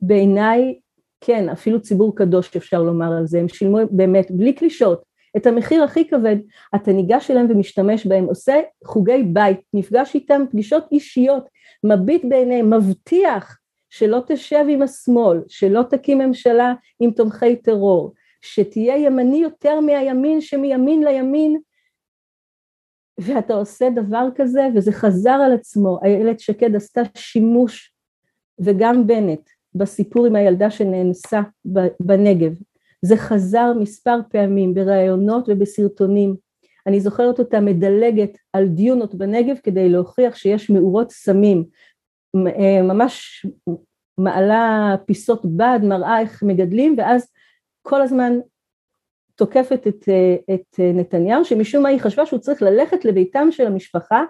B: בעיניי, כן, אפילו ציבור קדוש אפשר לומר על זה, הם שילמו באמת, בלי קלישות, את המחיר הכי כבד, אתה ניגש אליהם ומשתמש בהם, עושה חוגי בית, נפגש איתם פגישות אישיות, מביט בעיניהם, מבטיח שלא תשב עם השמאל, שלא תקים ממשלה עם תומכי טרור, שתהיה ימני יותר מהימין שמימין לימין, ואתה עושה דבר כזה וזה חזר על עצמו, איילת שקד עשתה שימוש, וגם בנט, בסיפור עם הילדה שנאנסה בנגב. זה חזר מספר פעמים בראיונות ובסרטונים. אני זוכרת אותה מדלגת על דיונות בנגב כדי להוכיח שיש מאורות סמים. אה, ממש מעלה פיסות בד, מראה איך מגדלים, ואז כל הזמן תוקפת את, אה, את נתניהו, שמשום מה היא חשבה שהוא צריך ללכת לביתם של המשפחה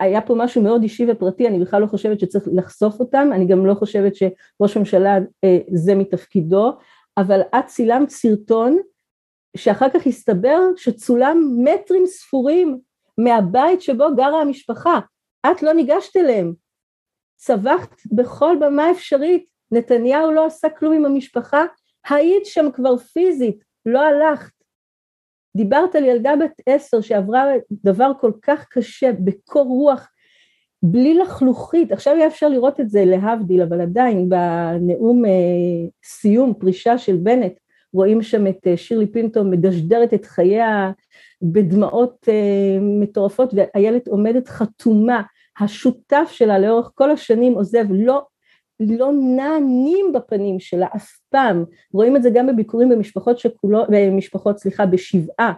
B: היה פה משהו מאוד אישי ופרטי, אני בכלל לא חושבת שצריך לחשוף אותם, אני גם לא חושבת שראש ממשלה אה, זה מתפקידו, אבל את צילמת סרטון שאחר כך הסתבר שצולם מטרים ספורים מהבית שבו גרה המשפחה, את לא ניגשת אליהם, צווחת בכל במה אפשרית, נתניהו לא עשה כלום עם המשפחה, היית שם כבר פיזית, לא הלכת. דיברת על ילדה בת עשר שעברה דבר כל כך קשה בקור רוח, בלי לחלוכית, עכשיו היה אפשר לראות את זה להבדיל, אבל עדיין בנאום אה, סיום פרישה של בנט, רואים שם את אה, שירלי פינטו מדשדרת את חייה בדמעות אה, מטורפות, ואיילת עומדת חתומה, השותף שלה לאורך כל השנים עוזב, לא לא נענים בפנים שלה אף פעם, רואים את זה גם בביקורים במשפחות שכולות, במשפחות סליחה, בשבעה,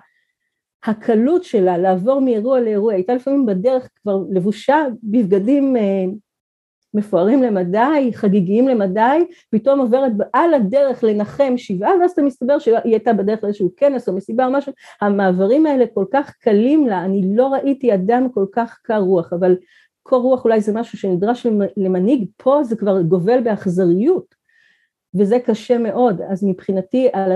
B: הקלות שלה לעבור מאירוע לאירוע, הייתה לפעמים בדרך כבר לבושה בבגדים אה, מפוארים למדי, חגיגיים למדי, פתאום עוברת על הדרך לנחם שבעה, ואז אתה מסתבר שהיא הייתה בדרך לאיזשהו כנס או מסיבה או משהו, המעברים האלה כל כך קלים לה, אני לא ראיתי אדם כל כך קר רוח, אבל קור רוח אולי זה משהו שנדרש למנהיג, פה זה כבר גובל באכזריות, וזה קשה מאוד, אז מבחינתי על,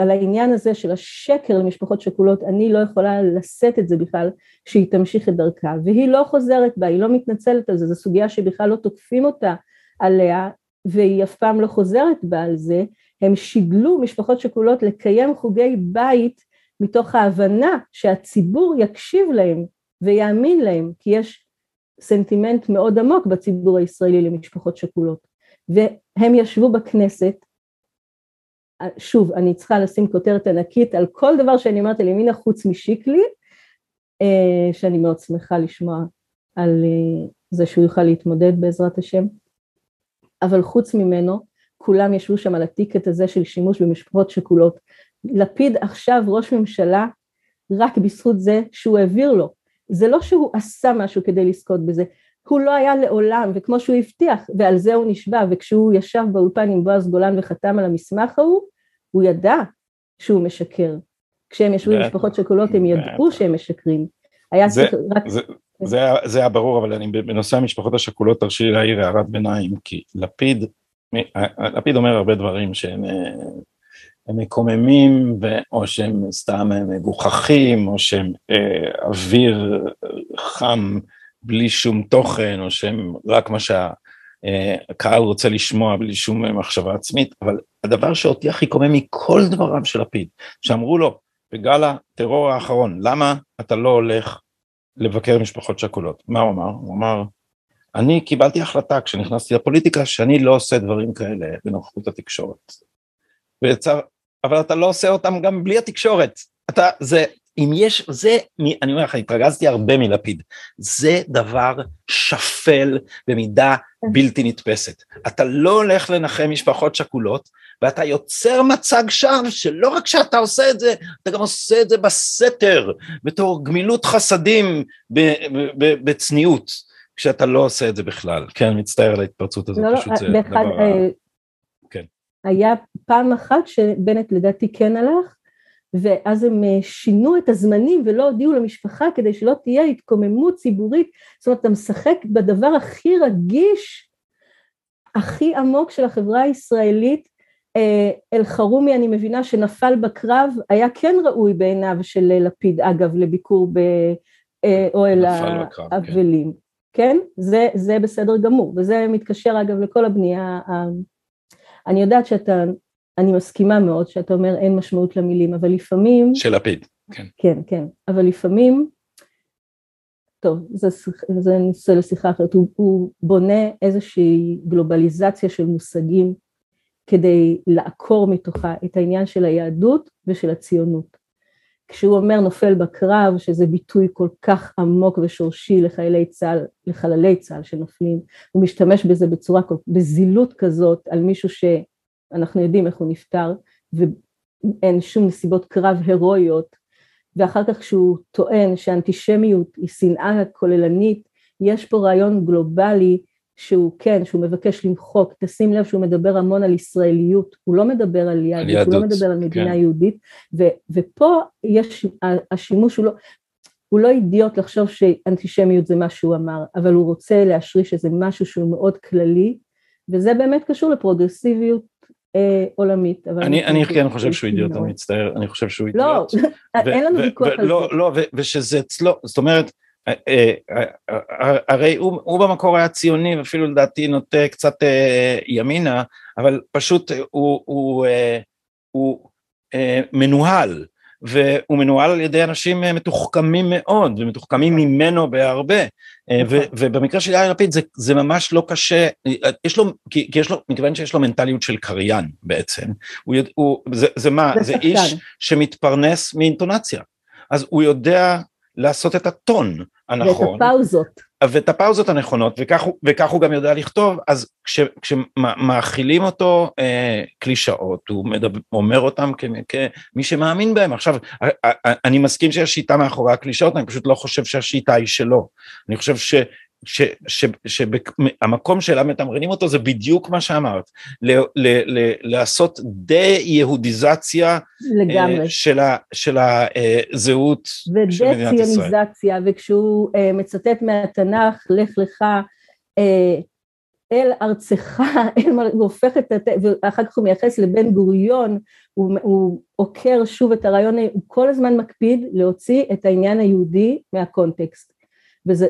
B: על העניין הזה של השקר למשפחות שכולות, אני לא יכולה לשאת את זה בכלל, שהיא תמשיך את דרכה, והיא לא חוזרת בה, היא לא מתנצלת על זה, זו סוגיה שבכלל לא תוקפים אותה עליה, והיא אף פעם לא חוזרת בה על זה, הם שיגלו משפחות שכולות לקיים חוגי בית מתוך ההבנה שהציבור יקשיב להם ויאמין להם, כי יש סנטימנט מאוד עמוק בציבור הישראלי למשפחות שכולות. והם ישבו בכנסת, שוב, אני צריכה לשים כותרת ענקית על כל דבר שאני אומרת על ימינה חוץ משיקלי, אה, שאני מאוד שמחה לשמוע על אה, זה שהוא יוכל להתמודד בעזרת השם, אבל חוץ ממנו, כולם ישבו שם על הטיקט הזה של שימוש במשפחות שכולות. לפיד עכשיו ראש ממשלה רק בזכות זה שהוא העביר לו זה לא שהוא עשה משהו כדי לזכות בזה, הוא לא היה לעולם, וכמו שהוא הבטיח, ועל זה הוא נשבע, וכשהוא ישב באולפן עם בועז גולן וחתם על המסמך ההוא, הוא ידע שהוא משקר. כשהם ישבו עם משפחות שכולות הם ידעו שהם משקרים. היה
A: צריך רק... זה, זה, היה, ברור, אבל אני בנושא המשפחות השכולות תרשי לי להעיר הערת ביניים, כי לפיד, לפיד אומר הרבה דברים שהם אה, מקוממים. או שהם סתם מגוחכים, או שהם אה, אוויר חם בלי שום תוכן, או שהם רק מה שהקהל אה, רוצה לשמוע בלי שום מחשבה עצמית, אבל הדבר שאותי הכי קומם מכל דבריו של לפיד, שאמרו לו בגל הטרור האחרון, למה אתה לא הולך לבקר משפחות שכולות? מה הוא אמר? הוא אמר, אני קיבלתי החלטה כשנכנסתי לפוליטיקה שאני לא עושה דברים כאלה בנוכחות התקשורת. ויצר, אבל אתה לא עושה אותם גם בלי התקשורת. אתה, זה, אם יש, זה, אני אומר לך, התרגזתי הרבה מלפיד, זה דבר שפל במידה בלתי נתפסת. אתה לא הולך לנחם משפחות שכולות, ואתה יוצר מצג שווא שלא רק שאתה עושה את זה, אתה גם עושה את זה בסתר, בתור גמילות חסדים בצניעות, כשאתה לא עושה את זה בכלל. כן, מצטער על ההתפרצות הזאת, לא, לא פשוט לא, זה דבר... אה,
B: היה פעם אחת שבנט לדעתי כן הלך, ואז הם אה, שינו את הזמנים ולא הודיעו למשפחה כדי שלא תהיה התקוממות ציבורית, זאת אומרת אתה משחק בדבר הכי רגיש, הכי עמוק של החברה הישראלית, אה, אלחרומי אני מבינה שנפל בקרב, היה כן ראוי בעיניו של לפיד אגב לביקור באוהל האבלים, כן? כן? זה, זה בסדר גמור, וזה מתקשר אגב לכל הבנייה אני יודעת שאתה, אני מסכימה מאוד שאתה אומר אין משמעות למילים, אבל לפעמים...
A: של לפיד, כן.
B: כן, כן, אבל לפעמים, טוב, זה, זה נושא לשיחה אחרת, הוא, הוא בונה איזושהי גלובליזציה של מושגים כדי לעקור מתוכה את העניין של היהדות ושל הציונות. כשהוא אומר נופל בקרב, שזה ביטוי כל כך עמוק ושורשי לחיילי צה"ל, לחללי צה"ל שנופלים, הוא משתמש בזה בצורה, בזילות כזאת על מישהו שאנחנו יודעים איך הוא נפטר, ואין שום נסיבות קרב הירואיות, ואחר כך כשהוא טוען שאנטישמיות היא שנאה כוללנית, יש פה רעיון גלובלי שהוא כן, שהוא מבקש למחוק, תשים לב שהוא מדבר המון על ישראליות, הוא לא מדבר על יהדות, הוא לא מדבר על מדינה כן. יהודית, ו, ופה יש, השימוש הוא לא, הוא לא אידיוט לחשוב שאנטישמיות זה מה שהוא אמר, אבל הוא רוצה להשריש איזה משהו שהוא מאוד כללי, וזה באמת קשור לפרוגרסיביות אה, עולמית.
A: אני, אני כן חושב שהוא אידיוט, אני מצטער, אני חושב שהוא
B: לא,
A: אידיוט.
B: לא, אין לנו ויכוח על
A: זה. לא, ושזה אצלו, זאת אומרת, אה, אה, אה, הרי הוא, הוא במקור היה ציוני ואפילו לדעתי נוטה קצת ימינה, אבל פשוט הוא, הוא, הוא מנוהל, והוא מנוהל על ידי אנשים מתוחכמים מאוד ומתוחכמים ממנו בהרבה ו, נכון. ובמקרה של יאיר לפיד זה, זה ממש לא קשה, יש לו, כי, כי יש לו, מכיוון שיש לו מנטליות של קריין בעצם, הוא, הוא, זה, זה מה, זה, זה איש שמתפרנס מאינטונציה, אז הוא יודע לעשות את הטון הנכון.
B: ואת הפאוזות.
A: ואת הפאוזות הנכונות, וכך, וכך הוא גם יודע לכתוב, אז כש, כשמאכילים אותו אה, קלישאות, הוא מדבר, אומר אותם כ, כמי שמאמין בהם. עכשיו, אני מסכים שיש שיטה מאחורי הקלישאות, אני פשוט לא חושב שהשיטה היא שלו. אני חושב ש... שהמקום שאליו מתמרנים אותו זה בדיוק מה שאמרת, ל, ל, ל, לעשות דה-יהודיזציה
B: לגמרי.
A: של, ה, של הזהות של מדינת ישראל. ודה-ציוניזציה,
B: וכשהוא uh, מצטט מהתנ"ך, לך לך אל ארצך, הוא הופך את, ואחר כך הוא מייחס לבן גוריון, הוא, הוא עוקר שוב את הרעיון, הוא כל הזמן מקפיד להוציא את העניין היהודי מהקונטקסט. וזה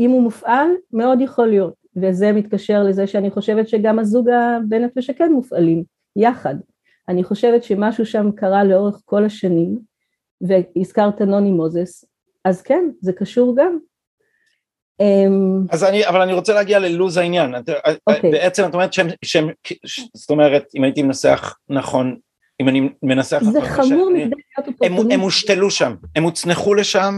B: אם הוא מופעל, מאוד יכול להיות, וזה מתקשר לזה שאני חושבת שגם הזוג הבנט ושקד מופעלים, יחד. אני חושבת שמשהו שם קרה לאורך כל השנים, והזכרת נוני מוזס, אז כן, זה קשור גם.
A: אמ, אז אני, אבל אני רוצה להגיע ללוז העניין, okay. אוקיי. בעצם את אומרת שהם, שהם, זאת אומרת, אם הייתי מנסח נכון, אם אני מנסח
B: זה נכון, חמור מדי להיות
A: אופורטוניסטי. הם הושתלו שם, הם הוצנחו לשם,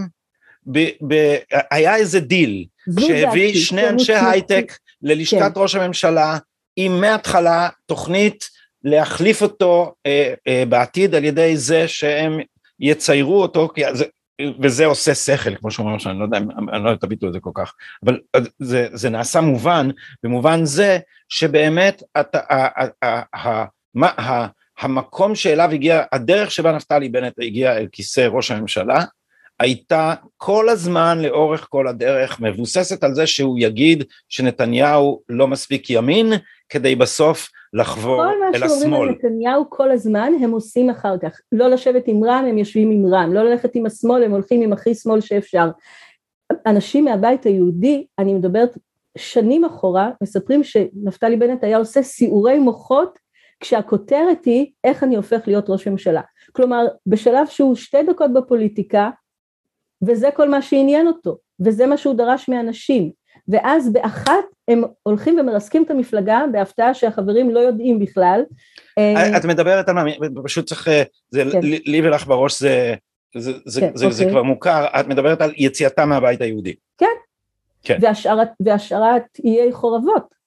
A: ב, ב, היה איזה דיל שהביא שני אנשי הייטק ללשכת כן. ראש הממשלה עם מההתחלה תוכנית להחליף אותו אה, אה, בעתיד על ידי זה שהם יציירו אותו, זה, וזה עושה שכל כמו שאומרים שאני לא יודע, אני לא יודע את הביטוי הזה כל כך, אבל זה, זה נעשה מובן, במובן זה שבאמת אתה, ה, ה, ה, ה, המקום שאליו הגיע, הדרך שבה נפתלי בנט הגיע אל כיסא ראש הממשלה, הייתה כל הזמן לאורך כל הדרך מבוססת על זה שהוא יגיד שנתניהו לא מספיק ימין כדי בסוף לחבור אל השמאל. כל מה שאומרים
B: על נתניהו כל הזמן הם עושים אחר כך. לא לשבת עם רם הם יושבים עם רם, לא ללכת עם השמאל הם הולכים עם הכי שמאל שאפשר. אנשים מהבית היהודי, אני מדברת שנים אחורה, מספרים שנפתלי בנט היה עושה סיעורי מוחות כשהכותרת היא איך אני הופך להיות ראש ממשלה. כלומר בשלב שהוא שתי דקות בפוליטיקה וזה כל מה שעניין אותו, וזה מה שהוא דרש מאנשים, ואז באחת הם הולכים ומרסקים את המפלגה בהפתעה שהחברים לא יודעים בכלל.
A: אה, את מדברת על מה, פשוט צריך, אה, זה כן. לי ולך בראש זה, זה, זה, כן, זה, אוקיי. זה כבר מוכר, את מדברת על יציאתה מהבית היהודי.
B: כן, כן. והשארת, והשארת איי חורבות.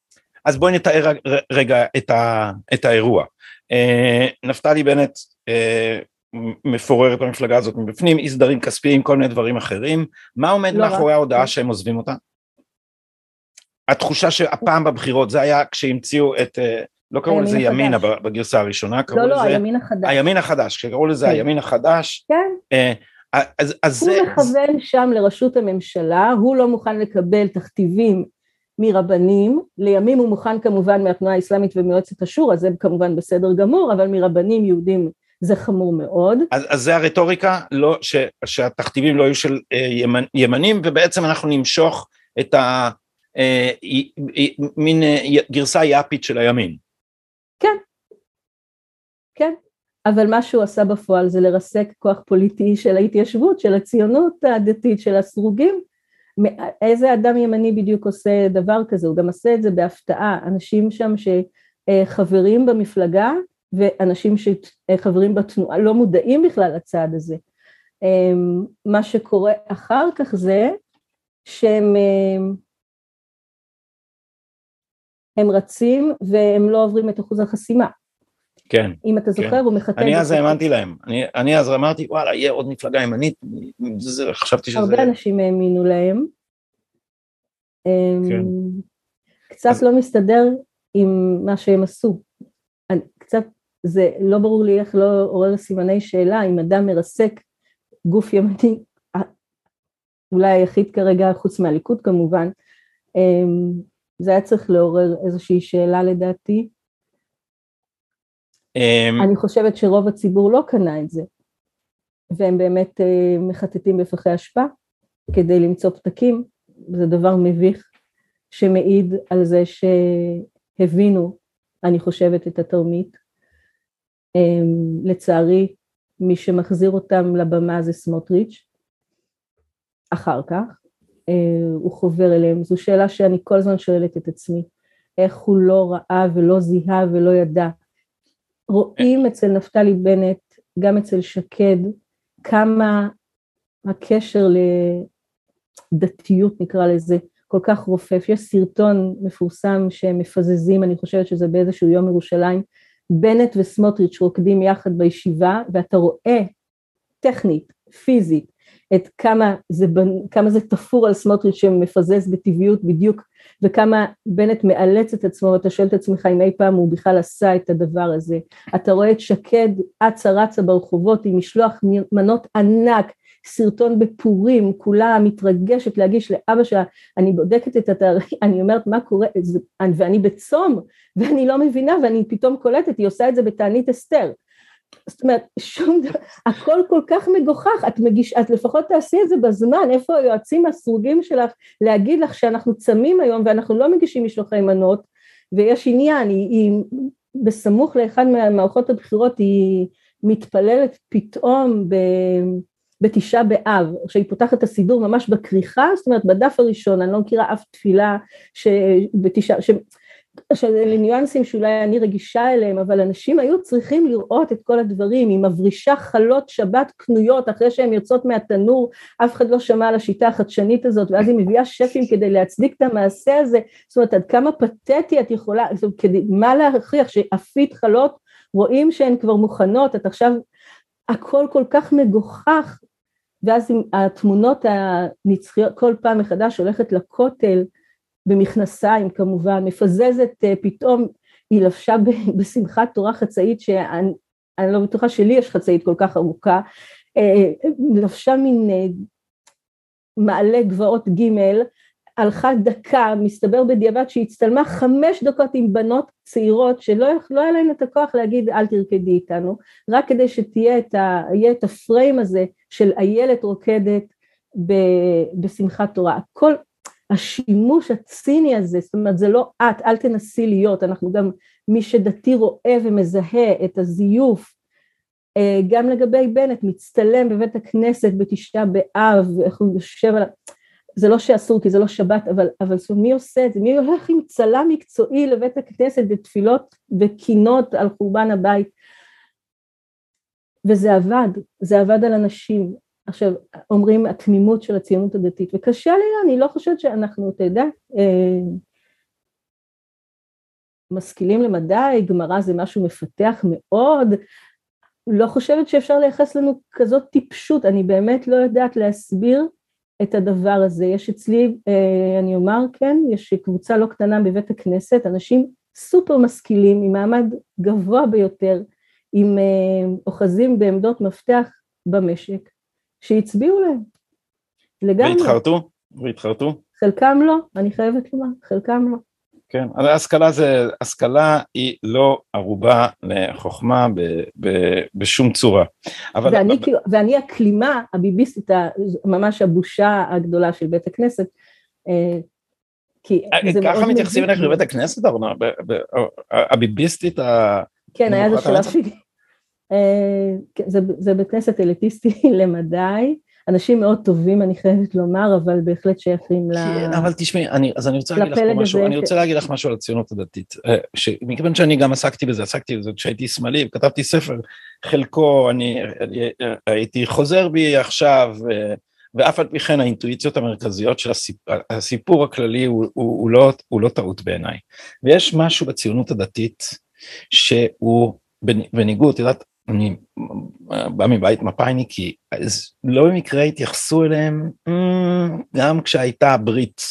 A: אז בואי נתאר רגע את, ה, את האירוע. אה, נפתלי בנט מפורר את המפלגה הזאת מבפנים, אי סדרים כספיים, כל מיני דברים אחרים. מה עומד לא מאחורי ההודעה שהם עוזבים אותה? התחושה שהפעם בבחירות, זה היה כשהמציאו את, אה, לא קראו לזה ימינה בגרסה הראשונה,
B: קראו לא, לא, לזה... לא, לא, הימין החדש.
A: הימין החדש, כשקראו לזה כן. הימין החדש.
B: כן. אה, אז, אז הוא זה... מכוון שם לראשות הממשלה, הוא לא מוכן לקבל תכתיבים מרבנים, לימים הוא מוכן כמובן מהתנועה האסלאמית וממועצת השורא, זה כמובן בסדר גמור, אבל מרבנים יהודים זה חמור מאוד.
A: אז, אז זה הרטוריקה, לא, ש, שהתכתיבים לא יהיו של אה, ימנ, ימנים, ובעצם אנחנו נמשוך את המין אה, אה, גרסה יאפית של הימין.
B: כן, כן, אבל מה שהוא עשה בפועל זה לרסק כוח פוליטי של ההתיישבות, של הציונות הדתית, של הסרוגים. איזה אדם ימני בדיוק עושה דבר כזה? הוא גם עושה את זה בהפתעה. אנשים שם שחברים אה, במפלגה ואנשים שחברים בתנועה לא מודעים בכלל לצעד הזה. מה שקורה אחר כך זה שהם הם רצים והם לא עוברים את אחוז החסימה.
A: כן.
B: אם אתה זוכר,
A: כן.
B: הוא מחכה...
A: אני אז האמנתי להם. אני, אני אז אמרתי, וואלה, יהיה עוד מפלגה ימנית, חשבתי שזה...
B: הרבה אנשים האמינו להם. כן. קצת אז... לא מסתדר עם מה שהם עשו. זה לא ברור לי איך לא עורר סימני שאלה אם אדם מרסק גוף ימני, אולי היחיד כרגע, חוץ מהליכוד כמובן, אמ, זה היה צריך לעורר איזושהי שאלה לדעתי. אמ, אני חושבת שרוב הציבור לא קנה את זה, והם באמת אה, מחטטים בפחי אשפה כדי למצוא פתקים, זה דבר מביך שמעיד על זה שהבינו, אני חושבת, את התרמית. אמ, לצערי, מי שמחזיר אותם לבמה זה סמוטריץ', אחר כך, אה, הוא חובר אליהם, זו שאלה שאני כל הזמן שואלת את עצמי, איך הוא לא ראה ולא זיהה ולא ידע. רואים אצל נפתלי בנט, גם אצל שקד, כמה הקשר לדתיות נקרא לזה, כל כך רופף. יש סרטון מפורסם שהם מפזזים, אני חושבת שזה באיזשהו יום ירושלים, בנט וסמוטריץ' רוקדים יחד בישיבה, ואתה רואה טכנית, פיזית, את כמה זה, כמה זה תפור על סמוטריץ' שמפזז בטבעיות בדיוק, וכמה בנט מאלץ את עצמו, ואתה שואל את עצמך אם אי פעם הוא בכלל עשה את הדבר הזה. אתה רואה את שקד אצה רצה ברחובות עם משלוח מנות ענק, סרטון בפורים, כולה מתרגשת להגיש לאבא שלה, אני בודקת את התאריך, אני אומרת מה קורה, ואני בצום, ואני לא מבינה, ואני פתאום קולטת, היא עושה את זה בתענית אסתר. זאת אומרת, שום דבר, הכל כל כך מגוחך, את מגיש, את לפחות תעשי את זה בזמן, איפה היועצים הסרוגים שלך להגיד לך שאנחנו צמים היום ואנחנו לא מגישים משלוחי מנות, ויש עניין, היא, היא בסמוך לאחד מהמערכות הבחירות, היא מתפללת פתאום ב... בתשעה באב, כשהיא פותחת את הסידור ממש בכריכה, זאת אומרת בדף הראשון, אני לא מכירה אף תפילה שבתשעה, ש... שאלה ניואנסים שאולי אני רגישה אליהם, אבל אנשים היו צריכים לראות את כל הדברים, היא מברישה חלות שבת קנויות אחרי שהן יוצאות מהתנור, אף אחד לא שמע על השיטה החדשנית הזאת, ואז היא מביאה שפים כדי להצדיק את המעשה הזה, זאת אומרת עד כמה פתטי את יכולה, זאת אומרת, כדי, מה להכריח שאפית חלות רואים שהן כבר מוכנות, את עכשיו, הכל כל כך מגוחך, ואז התמונות הנצחיות, כל פעם מחדש הולכת לכותל, במכנסיים כמובן, מפזזת אה, פתאום, היא לבשה בשמחת תורה חצאית שאני לא בטוחה שלי יש חצאית כל כך ארוכה, אה, לבשה מין אה, מעלה גבעות ג' הלכה דקה, מסתבר בדיעבד שהיא הצטלמה חמש דקות עם בנות צעירות שלא לא היה להן את הכוח להגיד אל תרקדי איתנו, רק כדי שתהיה את, ה, את הפריים הזה של איילת רוקדת בשמחת תורה. הכל השימוש הציני הזה, זאת אומרת זה לא את, אל תנסי להיות, אנחנו גם, מי שדתי רואה ומזהה את הזיוף, אה, גם לגבי בנט, מצטלם בבית הכנסת בתשעה באב, איך הוא יושב על... זה לא שאסור כי זה לא שבת, אבל, אבל זאת מי עושה את זה? מי הולך עם צלם מקצועי לבית הכנסת בתפילות וקינות על חורבן הבית? וזה עבד, זה עבד על אנשים. עכשיו, אומרים התמימות של הציונות הדתית, וקשה לי, אני לא חושבת שאנחנו, אתה יודע, אה, משכילים למדי, גמרא זה משהו מפתח מאוד, לא חושבת שאפשר לייחס לנו כזאת טיפשות, אני באמת לא יודעת להסביר את הדבר הזה. יש אצלי, אה, אני אומר, כן, יש קבוצה לא קטנה בבית הכנסת, אנשים סופר משכילים, עם מעמד גבוה ביותר, עם אה, אוחזים בעמדות מפתח במשק, שהצביעו להם.
A: לגמרי. והתחרטו? והתחרטו?
B: חלקם לא, אני חייבת לומר, חלקם לא.
A: כן, השכלה זה, השכלה היא לא ערובה לחוכמה ב, ב, בשום צורה.
B: אבל... ואני, ב... ואני הכלימה הביביסטית, ממש הבושה הגדולה של בית הכנסת, אה,
A: כי אה, זה ככה מתייחסים אליך בבית הכנסת, אורנה? הביביסטית ה...
B: כן, היה איזה שלב ש... אה, כן, זה, זה בית כנסת אליטיסטי למדי, אנשים מאוד טובים, אני חייבת לומר, אבל בהחלט שייכים ל...
A: כן, אבל תשמעי, אני, אז אני רוצה להגיד לך פה משהו, אני רוצה להגיד לך משהו על הציונות הדתית. אה, מכיוון שאני גם עסקתי בזה, עסקתי בזה כשהייתי שמאלי, וכתבתי ספר, חלקו אני, אני הייתי חוזר בי עכשיו, ואף על פי כן האינטואיציות המרכזיות של הסיפור, הסיפור הכללי הוא, הוא, הוא, לא, הוא לא טעות בעיניי. ויש משהו בציונות הדתית שהוא בניגוד, את יודעת, אני בא מבית מפא"יניקי, אז לא במקרה התייחסו אליהם גם כשהייתה ברית,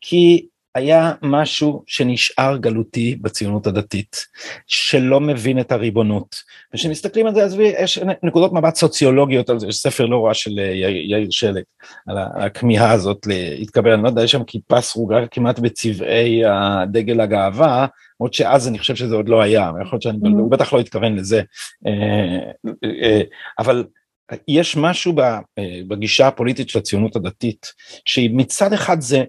A: כי היה משהו שנשאר גלותי בציונות הדתית, שלא מבין את הריבונות. וכשמסתכלים על זה, עזבי, יש נקודות מבט סוציולוגיות על זה, יש ספר לא רע של יאיר שלג, על הכמיהה הזאת להתקבל, אני לא יודע, יש שם כיפה סרוגה כמעט בצבעי הדגל הגאווה, למרות שאז אני חושב שזה עוד לא היה, יכול להיות שאני, mm-hmm. הוא בטח לא התכוון לזה, אה, אה, אבל יש משהו בגישה הפוליטית של הציונות הדתית, שהיא מצד אחד זה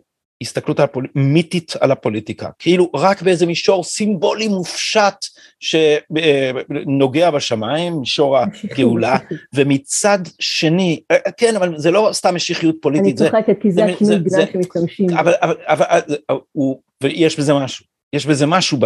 A: הסתכלות הפול... מיתית על הפוליטיקה, כאילו רק באיזה מישור סימבולי מופשט שנוגע בשמיים, מישור הגאולה, ומצד שני, כן, אבל זה לא סתם משיחיות פוליטית,
B: אני צוחקת כי זה הכינוי גדול שמשתמשים.
A: אבל, אבל, אבל, הוא, ויש בזה משהו, יש בזה משהו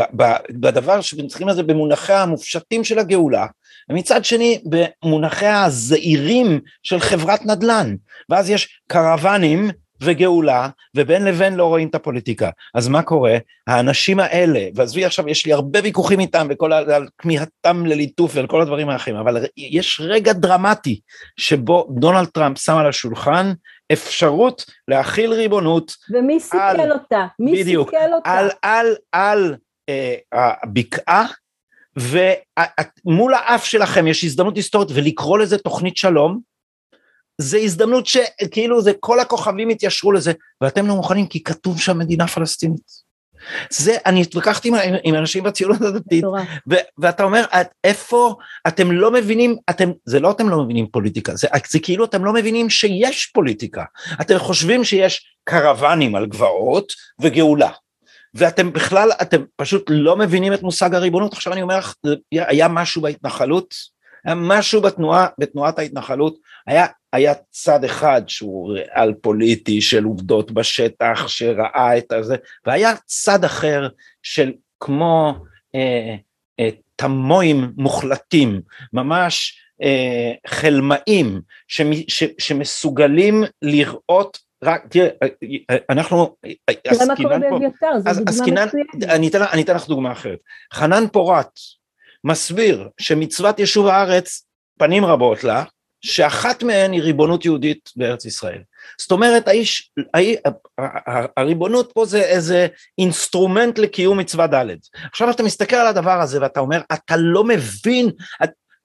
A: בדבר שמתחילים לזה במונחיה המופשטים של הגאולה, ומצד שני במונחיה הזעירים של חברת נדל"ן, ואז יש קרוונים וגאולה, ובין לבין לא רואים את הפוליטיקה. אז מה קורה? האנשים האלה, ועזבי עכשיו, יש לי הרבה ויכוחים איתם, וכל, על כמיהתם לליטוף ועל כל הדברים האחרים, אבל יש רגע דרמטי שבו דונלד טראמפ שם על השולחן אפשרות להכיל ריבונות.
B: ומי סיכל על, אותה? מי
A: בדיוק,
B: סיכל אותה?
A: על, על, על אה, הבקעה, ומול האף שלכם יש הזדמנות היסטורית ולקרוא לזה תוכנית שלום, זה הזדמנות שכאילו זה כל הכוכבים התיישרו לזה, ואתם לא מוכנים כי כתוב שם מדינה פלסטינית. זה, אני התווכחתי עם, עם אנשים בציונות הדתית, ו, ואתה אומר, את, איפה אתם לא מבינים, אתם, זה לא אתם לא מבינים פוליטיקה, זה, זה כאילו אתם לא מבינים שיש פוליטיקה, אתם חושבים שיש קרוונים על גבעות וגאולה, ואתם בכלל, אתם פשוט לא מבינים את מושג הריבונות, עכשיו אני אומר לך, היה משהו בהתנחלות, היה משהו בתנועה, בתנועת ההתנחלות, היה, היה צד אחד שהוא ריאל פוליטי של עובדות בשטח, שראה את הזה, והיה צד אחר של כמו אה, אה, תמוים מוחלטים, ממש אה, חלמאים, ש, שמסוגלים לראות רק, תראה, אנחנו,
B: עסקינן פה, אז עסקינן,
A: אני אתן לך דוגמה אחרת, חנן פורת מסביר שמצוות יישוב הארץ, פנים רבות לה, שאחת מהן היא ריבונות יהודית בארץ ישראל. זאת אומרת, האיש, הריבונות פה זה איזה אינסטרומנט לקיום מצווה ד'. עכשיו אתה מסתכל על הדבר הזה ואתה אומר, אתה לא מבין,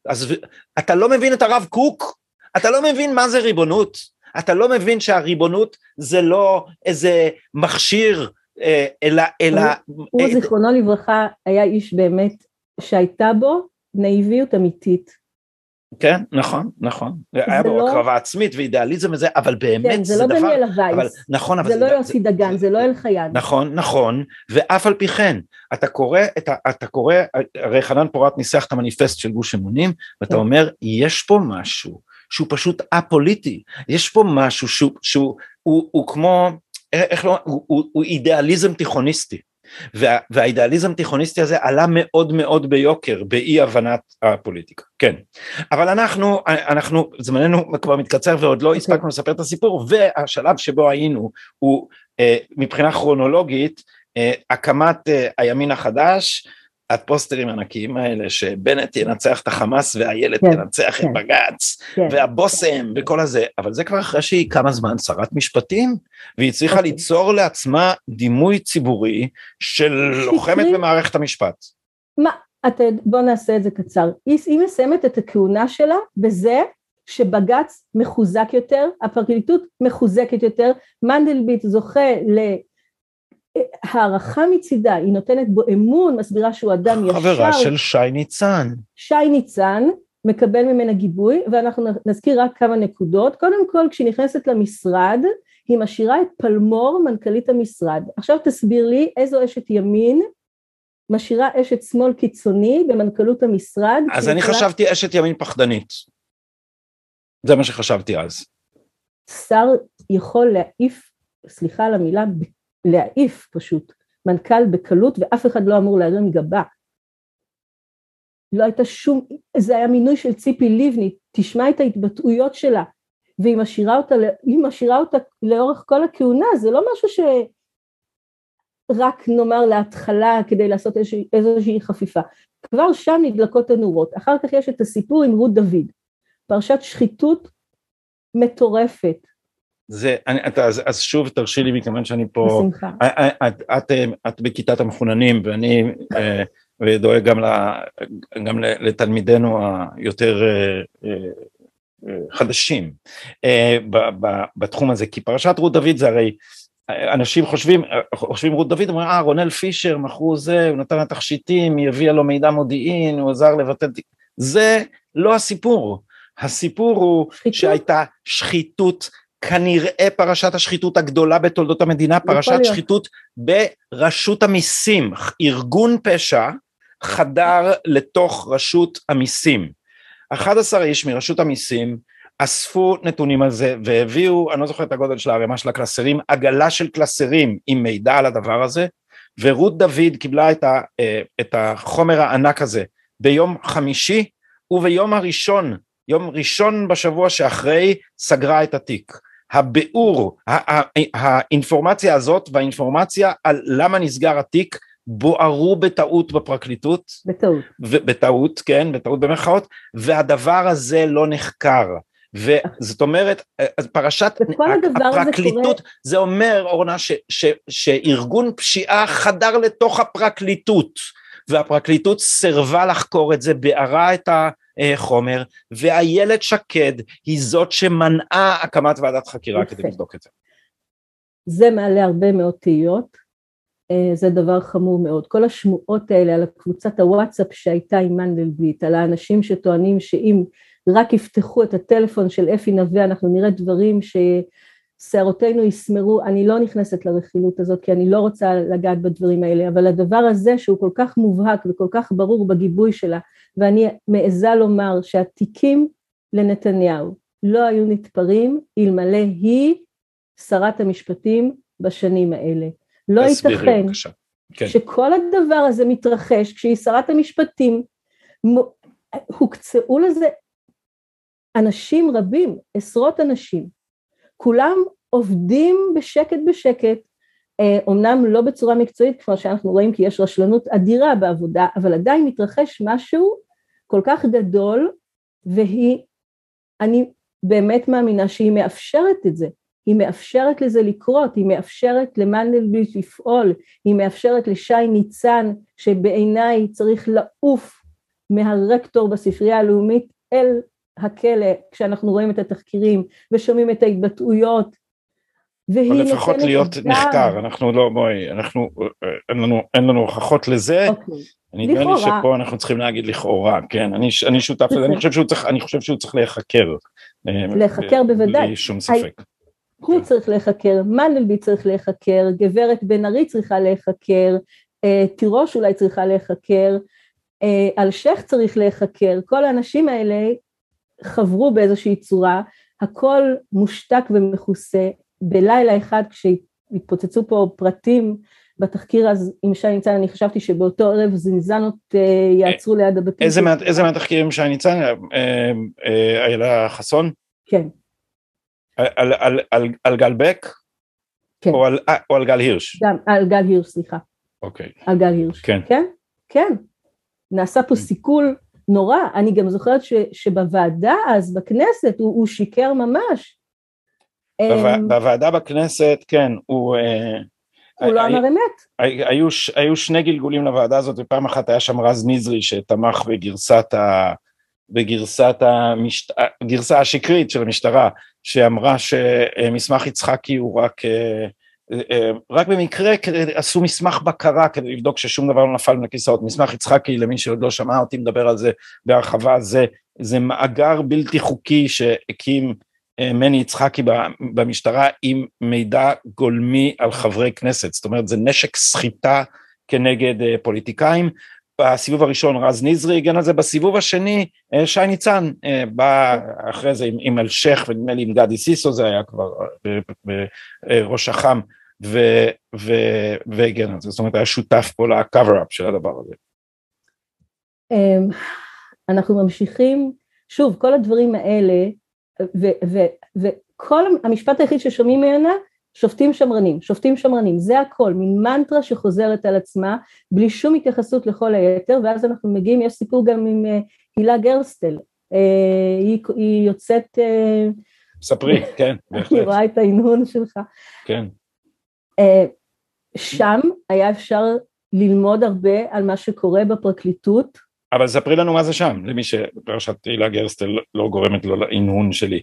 A: אז, אתה לא מבין את הרב קוק? אתה לא מבין מה זה ריבונות? אתה לא מבין שהריבונות זה לא איזה מכשיר, אה, אלא... אלא
B: הוא, הוא זיכרונו לברכה היה איש באמת שהייתה בו נאיביות אמיתית.
A: כן, נכון, נכון. היה בו לא... הקרבה עצמית ואידיאליזם וזה, אבל באמת
B: כן, זה, זה לא דבר... דניאל
A: הווייס,
B: נכון, אבל זה, זה לא יוסי זה... דגן, זה לא אלחייד.
A: נכון, נכון, ואף על פי כן, אתה קורא, את ה, אתה קורא, הרי חנן פורת ניסח את המניפסט של גוש אמונים, ואתה כן. אומר, יש פה משהו שהוא פשוט א-פוליטי, יש פה משהו שהוא, שהוא הוא, הוא כמו, איך לא, הוא, הוא, הוא אידיאליזם תיכוניסטי. וה, והאידאליזם התיכוניסטי הזה עלה מאוד מאוד ביוקר באי הבנת הפוליטיקה, כן. אבל אנחנו, אנחנו, זמננו כבר מתקצר ועוד לא. אוקיי. הספקנו לספר את הסיפור, והשלב שבו היינו הוא אה, מבחינה כרונולוגית אה, הקמת אה, הימין החדש, הפוסטרים הענקיים האלה שבנט ינצח את החמאס ואיילת כן, תנצח כן, את בג"ץ כן, והבושם כן. וכל הזה אבל זה כבר אחרי שהיא כמה זמן שרת משפטים והיא הצליחה okay. אוקיי. ליצור לעצמה דימוי ציבורי של לוחמת במערכת המשפט.
B: מה, אתה, בוא נעשה את זה קצר, היא, היא מסיימת את הכהונה שלה בזה שבג"ץ מחוזק יותר, הפרקליטות מחוזקת יותר, מנדלבליט זוכה ל... הערכה מצידה, היא נותנת בו אמון, מסבירה שהוא אדם ישר.
A: חברה של שי ניצן.
B: שי ניצן מקבל ממנה גיבוי, ואנחנו נזכיר רק כמה נקודות. קודם כל, כשהיא נכנסת למשרד, היא משאירה את פלמור, מנכ"לית המשרד. עכשיו תסביר לי איזו אשת ימין משאירה אשת שמאל קיצוני במנכ"לות המשרד.
A: אז אני חשבתי אשת ימין פחדנית. זה מה שחשבתי אז.
B: שר יכול להעיף, סליחה על המילה, להעיף פשוט, מנכ"ל בקלות ואף אחד לא אמור להרים גבה. לא הייתה שום, זה היה מינוי של ציפי לבני, תשמע את ההתבטאויות שלה, והיא משאירה אותה, משאירה אותה לאורך כל הכהונה, זה לא משהו שרק נאמר להתחלה כדי לעשות איזושהי, איזושהי חפיפה. כבר שם נדלקות הנורות. אחר כך יש את הסיפור עם רות דוד, פרשת שחיתות מטורפת.
A: זה, אני, את, אז, אז שוב תרשי לי מכיוון שאני פה,
B: בשמחה.
A: את, את, את, את בכיתת המחוננים ואני ודואג גם, ל, גם לתלמידינו היותר חדשים בתחום הזה, כי פרשת רות דוד זה הרי אנשים חושבים, חושבים רות דוד, אומרים אה רונל פישר מכרו זה, הוא נתן לה תכשיטים, היא הביאה לו מידע מודיעין, הוא עזר לבטל, זה לא הסיפור, הסיפור הוא
B: שחיתות.
A: שהייתה שחיתות כנראה פרשת השחיתות הגדולה בתולדות המדינה, פרשת. שחיתות ברשות המיסים, ארגון פשע חדר לתוך רשות המיסים. 11 איש מרשות המיסים אספו נתונים על זה והביאו, אני לא זוכר את הגודל של הערימה של הקלסרים, עגלה של קלסרים עם מידע על הדבר הזה, ורות דוד קיבלה את, ה, אה, את החומר הענק הזה ביום חמישי, וביום הראשון, יום ראשון בשבוע שאחרי, סגרה את התיק. הביאור, ה- ה- האינפורמציה הזאת והאינפורמציה על למה נסגר התיק בוערו בטעות בפרקליטות,
B: בטעות.
A: ו- בטעות, כן, בטעות במרכאות, והדבר הזה לא נחקר. וזאת אומרת, פרשת הפרקליטות,
B: קורה-
A: זה אומר, אורנה, ש- ש- שארגון פשיעה חדר לתוך הפרקליטות, והפרקליטות סירבה לחקור את זה, בערה את החומר, ואיילת שקד היא זאת שמנעה הקמת ועדת חקירה
B: יפה.
A: כדי לבדוק את זה.
B: זה מעלה הרבה מאוד תהיות, אה, זה דבר חמור מאוד. כל השמועות האלה על קבוצת הוואטסאפ שהייתה עם מנדלבליט, על האנשים שטוענים שאם רק יפתחו את הטלפון של אפי נווה אנחנו נראה דברים ששערותינו יסמרו, אני לא נכנסת לרכילות הזאת כי אני לא רוצה לגעת בדברים האלה, אבל הדבר הזה שהוא כל כך מובהק וכל כך ברור בגיבוי שלה, ואני מעיזה לומר שהתיקים לנתניהו לא היו נתפרים אלמלא היא שרת המשפטים בשנים האלה. לא ייתכן
A: בבקשה. כן.
B: שכל הדבר הזה מתרחש כשהיא שרת המשפטים, הוקצאו לזה אנשים רבים, עשרות אנשים, כולם עובדים בשקט בשקט, אה, אומנם לא בצורה מקצועית כמו שאנחנו רואים כי יש רשלנות אדירה בעבודה, אבל עדיין מתרחש משהו כל כך גדול והיא, אני באמת מאמינה שהיא מאפשרת את זה, היא מאפשרת לזה לקרות, היא מאפשרת למנדלבליט לפעול, היא מאפשרת לשי ניצן שבעיניי צריך לעוף מהרקטור בספרייה הלאומית אל הכלא כשאנחנו רואים את התחקירים ושומעים את ההתבטאויות והיא נותנת
A: לפחות להיות
B: דם.
A: נחקר, אנחנו לא, בואי, אנחנו, אין לנו, אין לנו הוכחות לזה,
B: אוקיי.
A: נדמה לי. שפה אנחנו צריכים להגיד לכאורה, כן, אני, אני שותף לזה, אני חושב שהוא צריך, אני חושב שהוא צריך להיחקר. אה,
B: להיחקר בוודאי.
A: בלי שום ספק.
B: הוא
A: כן.
B: צריך להיחקר, מנדלבליט צריך להיחקר, גברת בן ארי צריכה להיחקר, אה, תירוש אולי צריכה להיחקר, אה, אלשיך צריך להיחקר, כל האנשים האלה חברו באיזושהי צורה, הכל מושתק ומכוסה, בלילה אחד כשהתפוצצו פה פרטים בתחקיר אז עם שי ניצן, אני חשבתי שבאותו ערב זינזנות אה, יעצרו ליד הבתים.
A: איזה מה- איזה מהתחקירים שי ניצן, אה, אה, איילה חסון,
B: כן,
A: על- על- על- על גל בק,
B: כן.
A: או על- אה, או על גל הירש,
B: גם על גל הירש, סליחה.
A: אוקיי,
B: על גל הירש.
A: כן.
B: כן, כן. נעשה פה סיכול נורא. אני גם זוכרת ש, שבוועדה אז, בכנסת, הוא, הוא שיקר ממש.
A: בוו-
B: אמ,
A: בוועדה בכנסת, כן, הוא... אה,
B: הוא לא
A: הי-
B: אמר אמת.
A: הי- היו, היו שני גלגולים לוועדה הזאת, ופעם אחת היה שם רז נזרי שתמך בגרסת ה... בגרסת המשט... הגרסה השקרית של המשטרה, שאמרה שמסמך יצחקי הוא רק, אה, אה, רק במקרה עשו מסמך בקרה כדי לבדוק ששום דבר לא נפל מן הכיסאות. מסמך יצחקי, למי שעוד לא שמע אותי מדבר על זה בהרחבה, זה, זה מאגר בלתי חוקי שהקים אה, מני יצחקי במשטרה עם מידע גולמי על חברי כנסת, זאת אומרת זה נשק סחיטה כנגד אה, פוליטיקאים, בסיבוב הראשון רז נזרי הגן על זה, בסיבוב השני אה, שי ניצן אה, בא אחרי זה עם, עם אלשיך ונדמה לי עם גדי סיסו זה היה כבר בראש אח"ם והגן על זה, זאת אומרת היה שותף פה לקאבר-אפ של הדבר הזה.
B: אמ, אנחנו ממשיכים, שוב כל הדברים האלה וכל המשפט היחיד ששומעים ממנה שופטים שמרנים, שופטים שמרנים, זה הכל, מין מנטרה שחוזרת על עצמה, בלי שום התייחסות לכל היתר, ואז אנחנו מגיעים, יש סיפור גם עם אה, הילה גרסטל, אה, היא, היא יוצאת... אה,
A: ספרי, כן,
B: בהחלט. אני רואה את ההנהון שלך.
A: כן.
B: שם היה אפשר ללמוד הרבה על מה שקורה בפרקליטות.
A: אבל ספרי לנו מה זה שם, למי שפרשת הילה גרסטל לא גורמת לו להנהון שלי.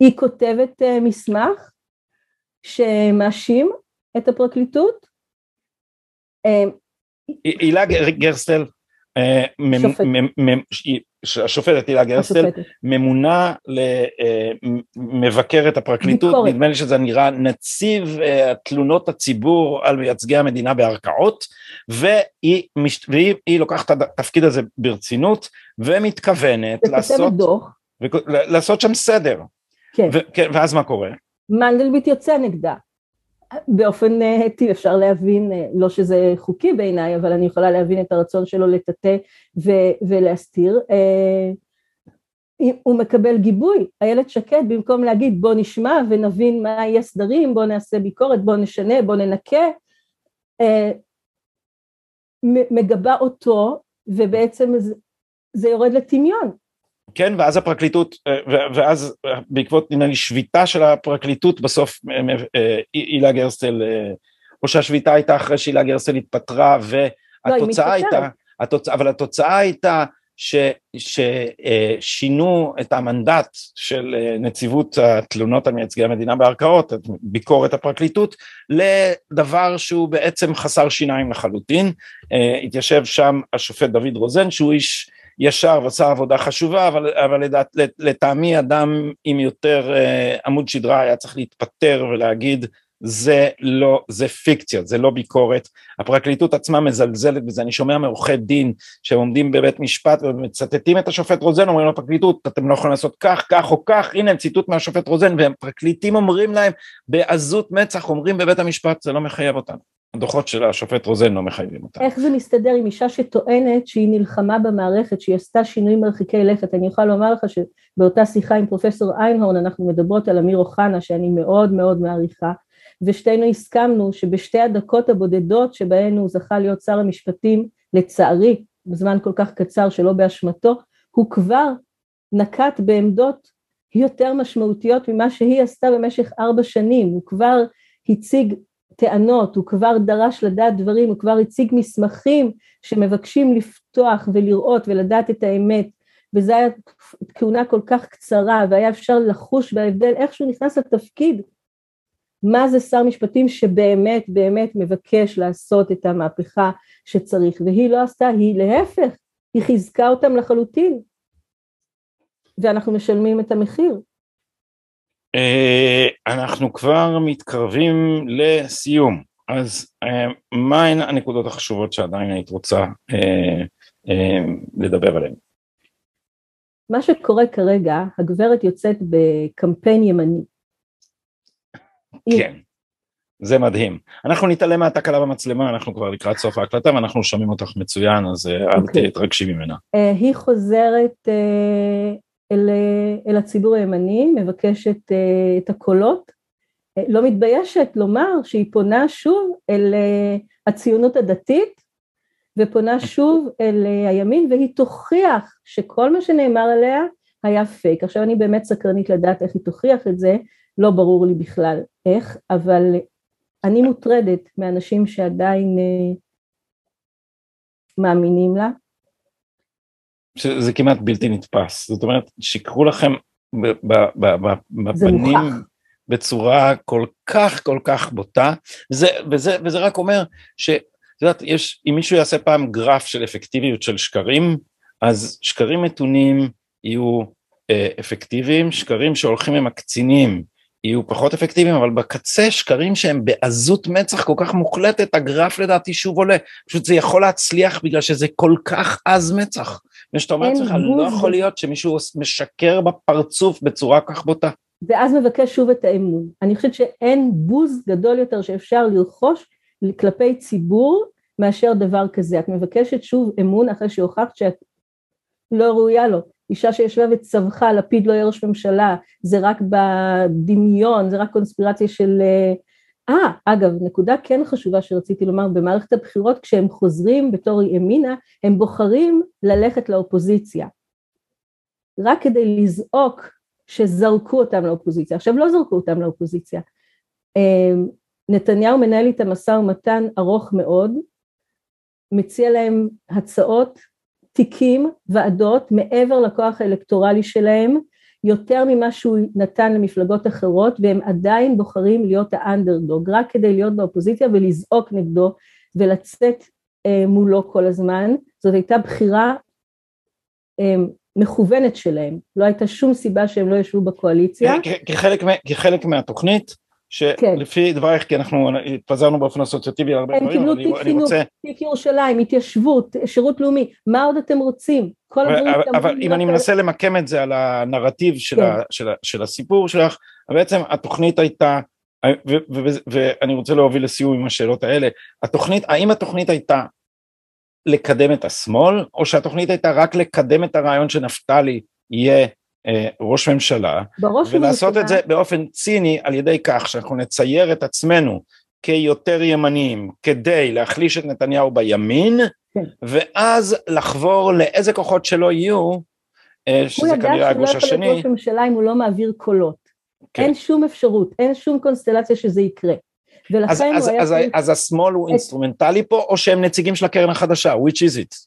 B: היא כותבת מסמך שמאשים את הפרקליטות.
A: אה, הילה גרסטל, אה, השופטת הילה גרסטל, ממונה למבקר את הפרקליטות, נדמה לי שזה נראה נציב תלונות הציבור על מייצגי המדינה בערכאות, והיא, והיא לוקחת את התפקיד הזה ברצינות, ומתכוונת לעשות, לעשות שם סדר. כן. ואז מה קורה?
B: מנדלבליט יוצא נגדה. באופן היטיב אפשר להבין, לא שזה חוקי בעיניי, אבל אני יכולה להבין את הרצון שלו לטאטא ולהסתיר. אה, הוא מקבל גיבוי, איילת שקד במקום להגיד בוא נשמע ונבין מה יהיה סדרים, בוא נעשה ביקורת, בוא נשנה, בוא ננקה, אה, מגבה אותו ובעצם זה יורד לטמיון,
A: כן, ואז הפרקליטות, אה, ואז אה, בעקבות נראה לי שביתה של הפרקליטות בסוף אה, הילה גרסטל, או שהשביתה הייתה אחרי שהילה גרסטל התפטרה והתוצאה לא, הייתה, התוצ... אבל התוצאה הייתה ש... ששינו את המנדט של נציבות התלונות על מייצגי המדינה בערכאות, ביקורת הפרקליטות, לדבר שהוא בעצם חסר שיניים לחלוטין. התיישב שם השופט דוד רוזן שהוא איש ישר ועשה עבודה חשובה, אבל, אבל לדעת, לטעמי אדם עם יותר uh, עמוד שדרה היה צריך להתפטר ולהגיד זה לא, זה פיקציה, זה לא ביקורת, הפרקליטות עצמה מזלזלת בזה, אני שומע מעורכי דין שהם עומדים בבית משפט ומצטטים את השופט רוזן, אומרים לפרקליטות אתם לא יכולים לעשות כך, כך או כך, הנה ציטוט מהשופט רוזן, והפרקליטים אומרים להם בעזות מצח, אומרים בבית המשפט זה לא מחייב אותנו. הדוחות של השופט רוזן לא מחייבים אותה.
B: איך זה מסתדר עם אישה שטוענת שהיא נלחמה במערכת, שהיא עשתה שינויים מרחיקי לכת? אני יכולה לומר לך שבאותה שיחה עם פרופסור איינהורן אנחנו מדברות על אמיר אוחנה שאני מאוד מאוד מעריכה, ושתינו הסכמנו שבשתי הדקות הבודדות שבהן הוא זכה להיות שר המשפטים, לצערי, בזמן כל כך קצר שלא באשמתו, הוא כבר נקט בעמדות יותר משמעותיות ממה שהיא עשתה במשך ארבע שנים, הוא כבר הציג טענות, הוא כבר דרש לדעת דברים, הוא כבר הציג מסמכים שמבקשים לפתוח ולראות ולדעת את האמת, וזו הייתה כהונה כל כך קצרה והיה אפשר לחוש בהבדל איך שהוא נכנס לתפקיד, מה זה שר משפטים שבאמת באמת מבקש לעשות את המהפכה שצריך, והיא לא עשתה, היא להפך, היא חיזקה אותם לחלוטין, ואנחנו משלמים את המחיר.
A: אה, אנחנו כבר מתקרבים לסיום, אז אה, מהן הנקודות החשובות שעדיין היית רוצה אה, לדבר עליהן?
B: מה שקורה כרגע, הגברת יוצאת בקמפיין ימני.
A: כן, זה מדהים. אנחנו נתעלם מהתקלה במצלמה, אנחנו כבר לקראת סוף ההקלטה ואנחנו שומעים אותך מצוין, אז אל okay. אוקיי. תתרגשי ממנה.
B: היא חוזרת אל, אל הציבור הימני, מבקשת uh, את הקולות, uh, לא מתביישת לומר שהיא פונה שוב אל uh, הציונות הדתית ופונה שוב אל הימין והיא תוכיח שכל מה שנאמר עליה היה פייק. עכשיו אני באמת סקרנית לדעת איך היא תוכיח את זה, לא ברור לי בכלל איך, אבל אני מוטרדת מאנשים שעדיין מאמינים לה,
A: שזה כמעט בלתי נתפס, זאת אומרת שיקחו לכם בפנים בצורה כל כך כל כך בוטה, וזה, וזה, וזה רק אומר שאת יודעת, יש, אם מישהו יעשה פעם גרף של אפקטיביות של שקרים, אז שקרים מתונים יהיו אה, אפקטיביים, שקרים שהולכים עם הקצינים יהיו פחות אפקטיביים, אבל בקצה שקרים שהם בעזות מצח כל כך מוחלטת, הגרף לדעתי שוב עולה. פשוט זה יכול להצליח בגלל שזה כל כך עז מצח. ושאתה אומר לעצמך, לא יכול להיות שמישהו משקר בפרצוף בצורה כך בוטה.
B: ואז מבקש שוב את האמון. אני חושבת שאין בוז גדול יותר שאפשר לרכוש כלפי ציבור מאשר דבר כזה. את מבקשת שוב אמון אחרי שהוכחת שאת לא ראויה לו. אישה שישבה וצווחה, לפיד לא יהיה ראש ממשלה, זה רק בדמיון, זה רק קונספירציה של... אה, אגב, נקודה כן חשובה שרציתי לומר, במערכת הבחירות כשהם חוזרים בתור ימינה, הם בוחרים ללכת לאופוזיציה. רק כדי לזעוק שזרקו אותם לאופוזיציה. עכשיו לא זרקו אותם לאופוזיציה. אמ, נתניהו מנהל איתם משא ומתן ארוך מאוד, מציע להם הצעות, תיקים, ועדות, מעבר לכוח האלקטורלי שלהם, יותר ממה שהוא נתן למפלגות אחרות, והם עדיין בוחרים להיות האנדרדוג, רק כדי להיות באופוזיציה ולזעוק נגדו ולצאת אה, מולו כל הזמן. זאת הייתה בחירה אה, מכוונת שלהם, לא הייתה שום סיבה שהם לא ישבו בקואליציה.
A: כחלק, כחלק מהתוכנית, שלפי כן. דברייך, כי אנחנו התפזרנו באופן אסוציאטיבי על הרבה דברים,
B: אבל אני, אני רוצה... הם קיבלו תיק ירושלים, התיישבות, שירות לאומי, מה עוד אתם רוצים?
A: כל הדברים אבל, אבל אם אני מנסה למקם את זה על הנרטיב של, כן. ה, של, של הסיפור שלך, בעצם התוכנית הייתה, ואני רוצה להוביל לסיום עם השאלות האלה, התוכנית, האם התוכנית הייתה לקדם את השמאל, או שהתוכנית הייתה רק לקדם את הרעיון שנפתלי יהיה ראש ממשלה, ולעשות ממשלה. את זה באופן ציני על ידי כך שאנחנו נצייר את עצמנו כיותר ימניים כדי להחליש את נתניהו בימין, כן. ואז לחבור לאיזה כוחות שלא יהיו, אה, שזה כנראה הגוש השני. הוא ידע שהוא לא יכול להיות ראש
B: ממשלה אם הוא לא מעביר קולות. כן. אין שום אפשרות, אין שום קונסטלציה שזה יקרה.
A: ולכן אז, הוא אז, היה... אז, אז, אז השמאל הוא את... אינסטרומנטלי פה, או שהם נציגים של הקרן החדשה? which is it?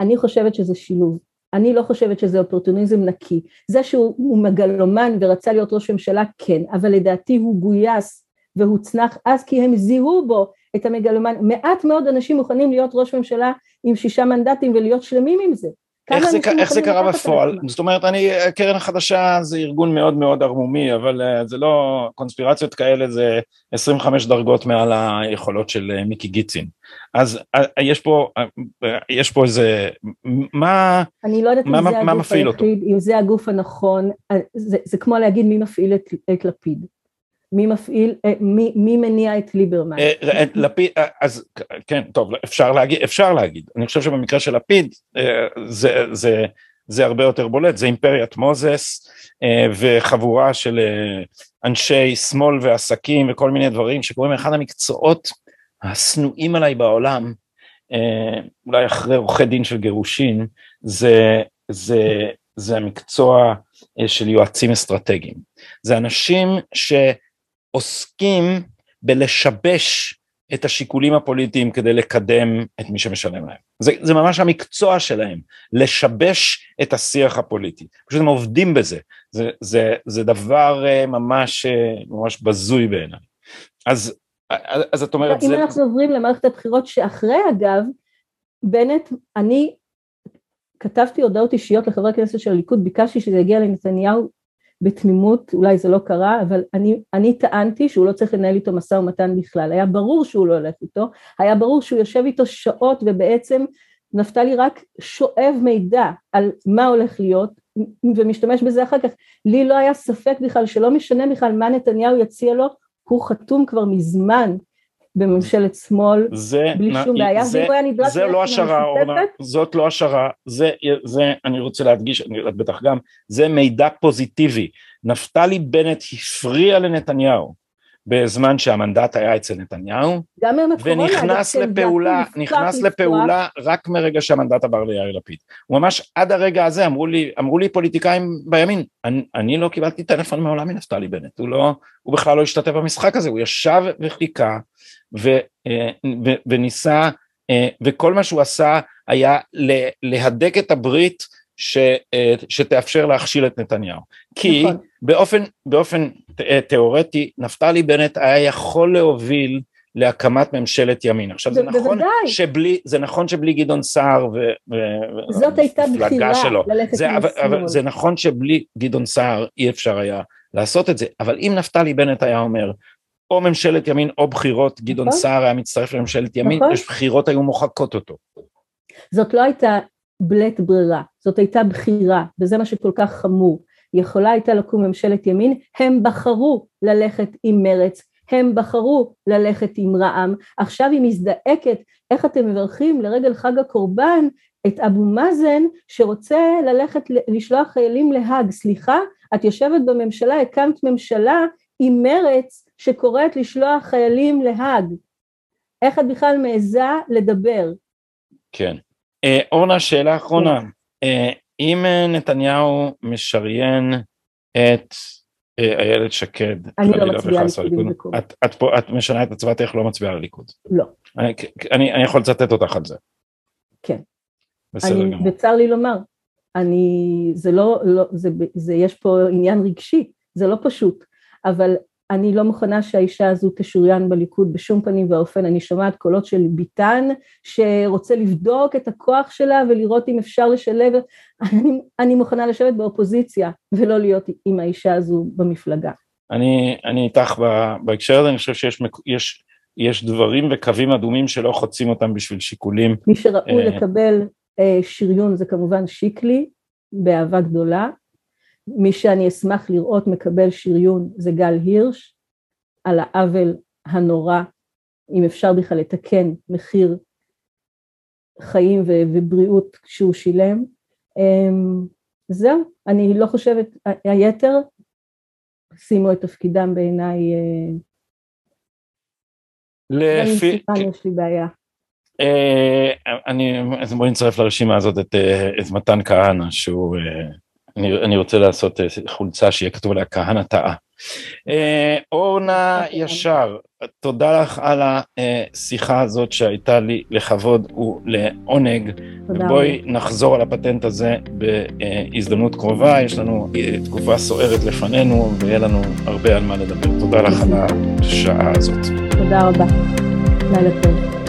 B: אני חושבת שזה שילוב. אני לא חושבת שזה אופורטוניזם נקי. זה שהוא מגלומן ורצה להיות ראש ממשלה, כן, אבל לדעתי הוא גויס והוצנח אז כי הם זיהו בו את המגלומן. מעט מאוד אנשים מוכנים להיות ראש ממשלה עם שישה מנדטים ולהיות שלמים עם זה.
A: איך זה, איך זה קרה בפועל? זאת אומרת, אני, הקרן החדשה זה ארגון מאוד מאוד ערמומי, אבל uh, זה לא, קונספירציות כאלה זה 25 דרגות מעל היכולות של uh, מיקי גיצין. אז uh, יש פה, uh, יש פה איזה, מה,
B: אני לא יודעת מה, אם זה מה הגוף היחיד, אם זה הגוף הנכון, זה, זה כמו להגיד מי מפעיל את, את לפיד. מי מפעיל, אה, מי, מי מניע את ליברמן?
A: אה, לפיד, אה, אז כן, טוב, אפשר להגיד, אפשר להגיד. אני חושב שבמקרה של לפיד זה, זה, זה הרבה יותר בולט, זה אימפריית מוזס וחבורה של אנשי שמאל ועסקים וכל מיני דברים שקוראים אחד המקצועות השנואים עליי בעולם, אולי אחרי עורכי דין של גירושין, זה, זה, זה המקצוע של יועצים אסטרטגיים. זה אנשים ש... עוסקים בלשבש את השיקולים הפוליטיים כדי לקדם את מי שמשלם להם. זה, זה ממש המקצוע שלהם, לשבש את השיח הפוליטי. פשוט הם עובדים בזה, זה, זה, זה דבר אה, ממש, אה, ממש בזוי בעיניי. אז, אז את אומרת...
B: אם זה... אנחנו עוברים למערכת הבחירות שאחרי אגב, בנט, אני כתבתי הודעות אישיות לחברי הכנסת של הליכוד, ביקשתי שזה יגיע לנתניהו בתמימות, אולי זה לא קרה, אבל אני, אני טענתי שהוא לא צריך לנהל איתו משא ומתן בכלל, היה ברור שהוא לא הולך איתו, היה ברור שהוא יושב איתו שעות ובעצם נפתלי רק שואב מידע על מה הולך להיות ומשתמש בזה אחר כך, לי לא היה ספק בכלל שלא משנה בכלל מה נתניהו יציע לו, הוא חתום כבר מזמן בממשלת שמאל, זה, בלי שום בעיה,
A: זה,
B: ואם היה נדרש
A: זה לא השערה, אורנה, זאת לא השערה, זה, זה, אני רוצה להדגיש, אני יודעת בטח גם, זה מידע פוזיטיבי. נפתלי בנט הפריע לנתניהו בזמן שהמנדט היה אצל נתניהו,
B: גם
A: ונכנס לפעולה, נכנס לפעולה רק מרגע שהמנדט עבר ליאיר לפיד. ממש עד הרגע הזה אמרו לי, אמרו לי פוליטיקאים בימין, אני, אני לא קיבלתי טלפון מעולם מנפתלי בנט, הוא לא, הוא בכלל לא השתתף במשחק הזה, הוא ישב וחיכה ו, אה, ו, וניסה, אה, וכל מה שהוא עשה היה להדק את הברית ש, אה, שתאפשר להכשיל את נתניהו. כי נכון. באופן, באופן תיאורטי, נפתלי בנט היה יכול להוביל להקמת ממשלת ימין. עכשיו זה נכון שבלי, זה נכון שבלי גדעון סער
B: זאת הייתה בחירה
A: שלו, ללכת זה, אבל, אבל זה נכון שבלי גדעון סער אי אפשר היה לעשות את זה, אבל אם נפתלי בנט היה אומר, או ממשלת ימין או בחירות, גדעון נכון. סער היה מצטרף לממשלת ימין, נכון. יש בחירות היו מוחקות אותו.
B: זאת לא הייתה בלית ברירה, זאת הייתה בחירה, וזה מה שכל כך חמור. יכולה הייתה לקום ממשלת ימין, הם בחרו ללכת עם מרץ, הם בחרו ללכת עם רע"מ, עכשיו היא מזדעקת, איך אתם מברכים לרגל חג הקורבן את אבו מאזן שרוצה ללכת לשלוח חיילים להאג, סליחה, את יושבת בממשלה, הקמת ממשלה עם מרץ שקוראת לשלוח חיילים להאג, איך את בכלל מעיזה לדבר?
A: כן. אה, אורנה, שאלה אחרונה, כן. אם אה, נתניהו משריין את איילת שקד,
B: אני לא מצביעה ליכוד במקום.
A: את, את, את משנה את הצבעתך, לא מצביעה לליכוד.
B: לא.
A: אני, אני, אני יכול לצטט אותך על זה.
B: כן. בסדר גמור. וצר לי לומר, אני, זה לא, לא זה, זה, יש פה עניין רגשי, זה לא פשוט, אבל אני לא מוכנה שהאישה הזו תשוריין בליכוד בשום פנים ואופן, אני שומעת קולות של ביטן שרוצה לבדוק את הכוח שלה ולראות אם אפשר לשלב, אני, אני מוכנה לשבת באופוזיציה ולא להיות עם האישה הזו במפלגה.
A: אני, אני איתך בהקשר הזה, אני חושב שיש יש, יש דברים וקווים אדומים שלא חוצים אותם בשביל שיקולים.
B: מי שראוי אה... לקבל אה, שריון זה כמובן שיקלי, באהבה גדולה, מי שאני אשמח לראות מקבל שריון זה גל הירש, על העוול הנורא, אם אפשר בכלל לתקן מחיר חיים ובריאות שהוא שילם. אמ, זהו, אני לא חושבת, היתר שימו את תפקידם בעיניי. אה, לפי... יש לי בעיה.
A: אה, אני, אז בואי נצטרף לרשימה הזאת את, אה, את מתן כהנא, שהוא אני, אני רוצה לעשות אה, חולצה שיהיה כתוב עליה כהנא טעה. אה, אורנה ישר, תודה לך על השיחה הזאת שהייתה לי לכבוד ולעונג. בואי נחזור על הפטנט הזה בהזדמנות קרובה, יש לנו אה, תקופה סוערת לפנינו ויהיה לנו הרבה על מה לדבר. תודה לך על השעה הזאת.
B: תודה רבה. לילה טוב.